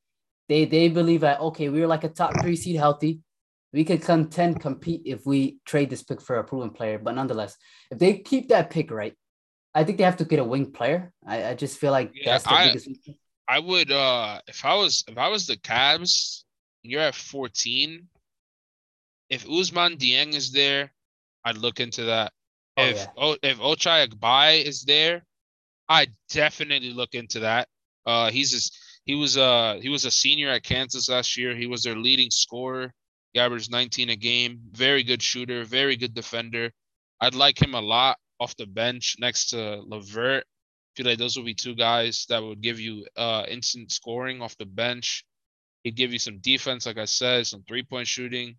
Speaker 1: they they believe that okay, we were like a top three seed healthy. We could contend, compete if we trade this pick for a proven player. But nonetheless, if they keep that pick right, I think they have to get a wing player. I, I just feel like
Speaker 3: Yeah,
Speaker 1: that's the
Speaker 3: I-
Speaker 1: biggest.
Speaker 3: I would uh if I was if I was the Cavs, you're at 14. If Ousmane Dieng is there, I'd look into that.
Speaker 1: Oh,
Speaker 3: if
Speaker 1: yeah.
Speaker 3: oh, if Ochai Agbaji is there, I definitely look into that. Uh, he's just, he was uh he was a senior at Kansas last year. He was their leading scorer. He averaged 19 a game. Very good shooter. Very good defender. I'd like him a lot off the bench next to Levert. I feel like those would be two guys that would give you uh instant scoring off the bench. He'd give you some defense, like I said, some three point shooting,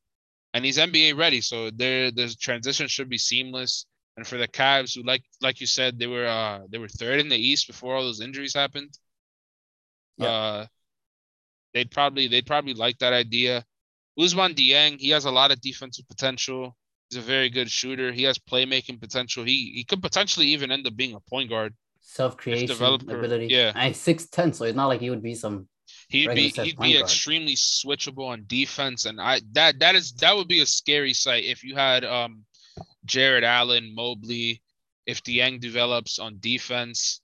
Speaker 3: and he's NBA ready. So there, the transition should be seamless. And for the Cavs, who like like you said, they were uh they were third in the East before all those injuries happened.
Speaker 1: Yeah.
Speaker 3: Uh, they'd probably they'd probably like that idea. Ousmane Dieng, he has a lot of defensive potential. He's a very good shooter. He has playmaking potential. He he could potentially even end up being a point guard.
Speaker 1: Self creation ability.
Speaker 3: yeah.
Speaker 1: And he's six ten, so it's not like he would be some.
Speaker 3: He'd be he'd be
Speaker 1: guard.
Speaker 3: extremely switchable on defense, and I that that is that would be a scary sight if you had um Jarrett Allen, Mobley, if Dieng develops on defense,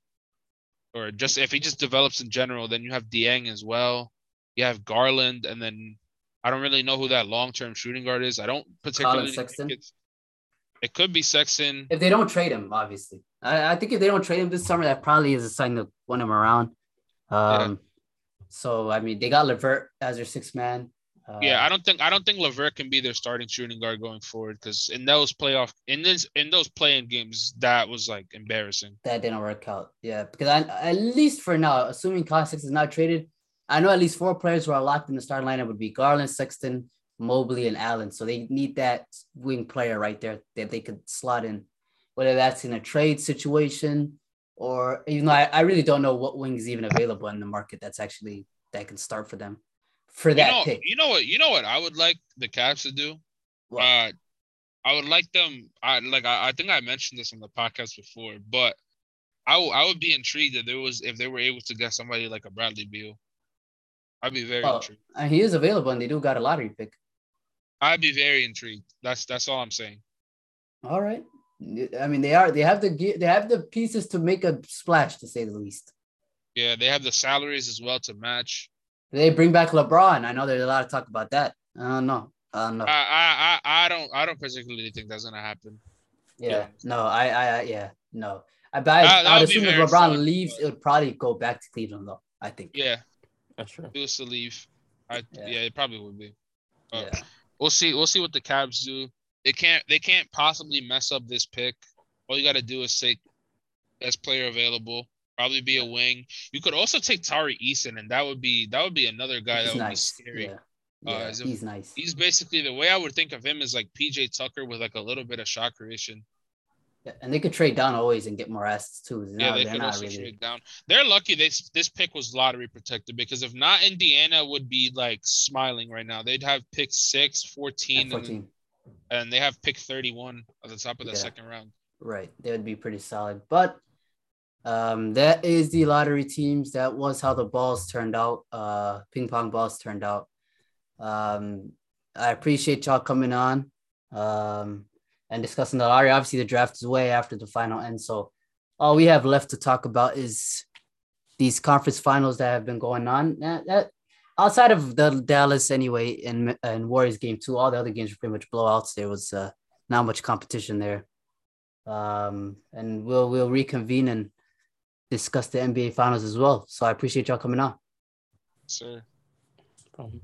Speaker 3: or just if he just develops in general, then you have Dieng as well. You have Garland, and then I don't really know who that long term shooting guard is. I don't particularly.
Speaker 1: Sexton?
Speaker 3: It could be Sexton.
Speaker 1: If they don't trade him, obviously, I, I think if they don't trade him this summer, that probably is a sign to win him around. Um, so I mean, they got Levert as their sixth man. Uh,
Speaker 3: Yeah, I don't think I don't think Levert can be their starting shooting guard going forward because in those playoff in this in those playing games that was like embarrassing.
Speaker 1: that didn't work out. Yeah, because I, at least for now, assuming Collin is not traded, I know at least four players who are locked in the starting lineup would be Garland, Sexton, Mobley, and Allen. So they need that wing player right there that they could slot in, whether that's in a trade situation or even though I, I really don't know what wing is even available in the market that's actually that can start for them for that
Speaker 3: you know,
Speaker 1: pick.
Speaker 3: you know what? You know what I would like the Cavs to do.
Speaker 1: What?
Speaker 3: Uh, I would like them. I like. I, I think I mentioned this on the podcast before, but I, w- I would be intrigued if there was if they were able to get somebody like a Bradley Beal. I'd be very
Speaker 1: Oh.
Speaker 3: intrigued.
Speaker 1: He is available, and they do got a lottery pick.
Speaker 3: I'd be very intrigued. That's that's all I'm saying.
Speaker 1: All right. I mean, they are. They have the they have the pieces to make a splash, to say the least.
Speaker 3: Yeah, they have the salaries as well to match.
Speaker 1: They bring back LeBron. I know there's a lot of talk about that. I don't know. I don't know.
Speaker 3: I I I, I don't I don't particularly think that's gonna happen.
Speaker 1: yeah. No. I. I. I- Yeah. No. I. But I,
Speaker 3: That- that
Speaker 1: I would
Speaker 3: would
Speaker 1: assume if LeBron
Speaker 3: fun,
Speaker 1: leaves,
Speaker 3: but-
Speaker 1: it would probably go back to Cleveland, though. I think.
Speaker 3: Yeah,
Speaker 2: That's true.
Speaker 3: if it was to leave. I
Speaker 1: Yeah.
Speaker 3: yeah, it probably would be. But
Speaker 1: Yeah.
Speaker 3: we'll see. We'll see what the Cavs do. They can't. They can't possibly mess up this pick. All you got to do is take best player available. Probably be a wing. You could also take Tari Eason, and that would be that would be another guy
Speaker 1: He's
Speaker 3: that would
Speaker 1: nice.
Speaker 3: be scary.
Speaker 1: Yeah.
Speaker 3: Uh,
Speaker 1: Yeah.
Speaker 3: it-
Speaker 1: he's nice.
Speaker 3: He's basically the way I would think of him is like PJ Tucker with like a little bit of shot creation.
Speaker 1: Yeah, And they could trade down always and get more assets too. They're
Speaker 3: Yeah,
Speaker 1: not-
Speaker 3: they could also
Speaker 1: really-
Speaker 3: trade down. They're lucky this this pick was lottery protected because if not, Indiana would be like smiling right now. They'd have pick six, 14, and,
Speaker 1: 14.
Speaker 3: and they have pick 31 at the top of the
Speaker 1: Yeah.
Speaker 3: second round.
Speaker 1: Right. They would be pretty solid. But um, that is the lottery teams. That was how the balls turned out. Uh, ping pong balls turned out. Um, I appreciate y'all coming on um, and discussing the lottery. Obviously, the draft is way after the final end. So all we have left to talk about is these conference finals that have been going on. That, that outside of the Dallas anyway and and Warriors game two, all the other games were pretty much blowouts. There was uh, not much competition there um, and we'll we'll reconvene and discuss the NBA finals as well. So I appreciate y'all coming on.
Speaker 3: Sir.
Speaker 2: Problem.